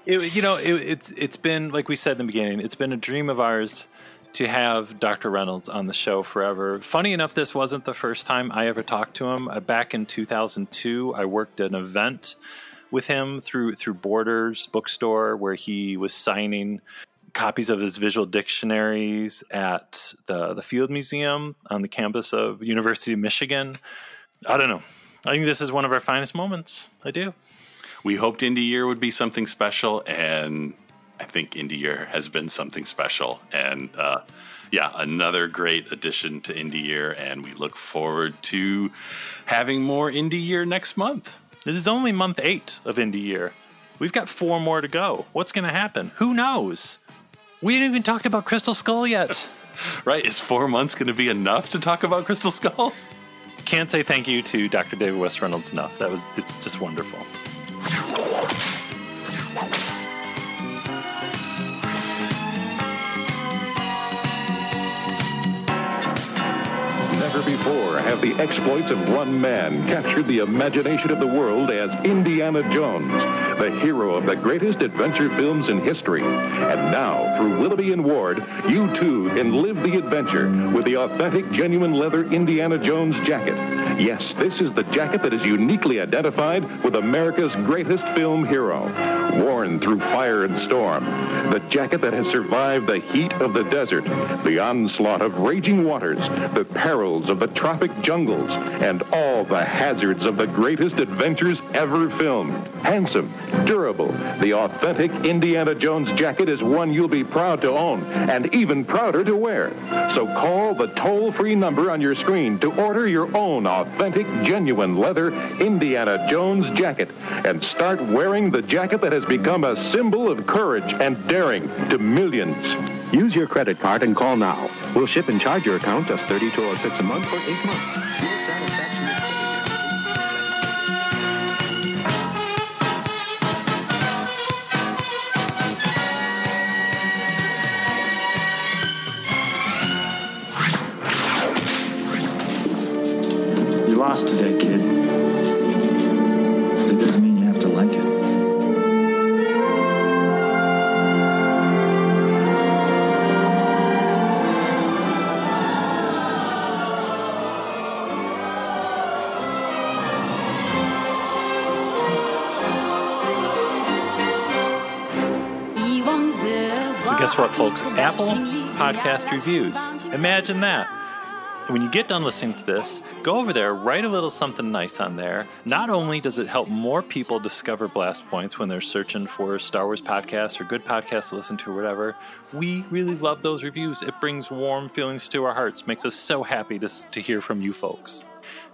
it, you know, it, it's it's been like we said in the beginning. It's been a dream of ours to have Dr. Reynolds on the show forever. Funny enough, this wasn't the first time I ever talked to him. Uh, back in 2002, I worked an event with him through through Borders bookstore where he was signing copies of his visual dictionaries at the the Field Museum on the campus of University of Michigan. I don't know. I think this is one of our finest moments. I do we hoped Indie Year would be something special, and I think Indie Year has been something special. And uh, yeah, another great addition to Indie Year, and we look forward to having more Indie Year next month. This is only month eight of Indie Year. We've got four more to go. What's going to happen? Who knows? We haven't even talked about Crystal Skull yet. (laughs) right? Is four months going to be enough to talk about Crystal Skull? Can't say thank you to Dr. David West Reynolds enough. That was it's just wonderful. Never before have the exploits of one man captured the imagination of the world as Indiana Jones, the hero of the greatest adventure films in history. And now, through Willoughby and Ward, you too can live the adventure with the authentic, genuine leather Indiana Jones jacket. Yes, this is the jacket that is uniquely identified with America's greatest film hero. Worn through fire and storm. The jacket that has survived the heat of the desert, the onslaught of raging waters, the perils of the tropic jungles, and all the hazards of the greatest adventures ever filmed. Handsome, durable, the authentic Indiana Jones jacket is one you'll be proud to own and even prouder to wear. So call the toll-free number on your screen to order your own authentic, genuine leather Indiana Jones jacket and start wearing the jacket that has become a symbol of courage and daring to millions. Use your credit card and call now. We'll ship and charge your account just $32.06 a month for eight months. What, folks? Apple podcast reviews. Imagine that when you get done listening to this, go over there, write a little something nice on there. Not only does it help more people discover Blast Points when they're searching for Star Wars podcasts or good podcasts to listen to or whatever, we really love those reviews. It brings warm feelings to our hearts, makes us so happy to, to hear from you folks.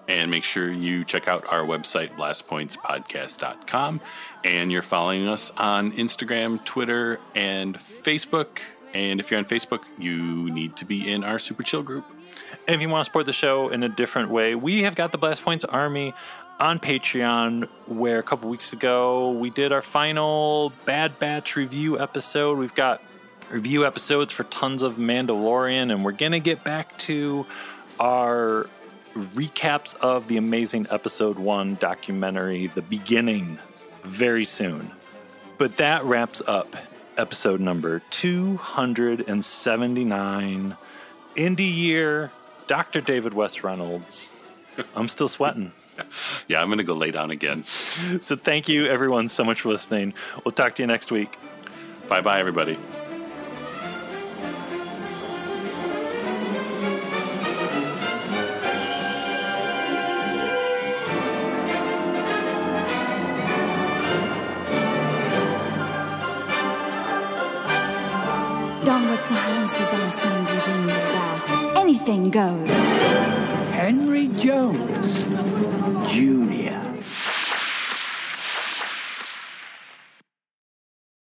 And make sure you check out our website, blastpointspodcast.com. And you're following us on Instagram, Twitter, and Facebook. And if you're on Facebook, you need to be in our Super Chill group. And if you want to support the show in a different way, we have got the Blast Points Army on Patreon, where a couple weeks ago we did our final Bad Batch review episode. We've got review episodes for tons of Mandalorian, and we're going to get back to our recaps of the amazing episode one documentary, The Beginning, very soon. But that wraps up episode number 279, Indie Year, Dr. David West Reynolds. I'm still sweating. (laughs) yeah, I'm going to go lay down again. So thank you, everyone, so much for listening. We'll talk to you next week. Bye bye, everybody. Anything goes. Henry Jones, Jr.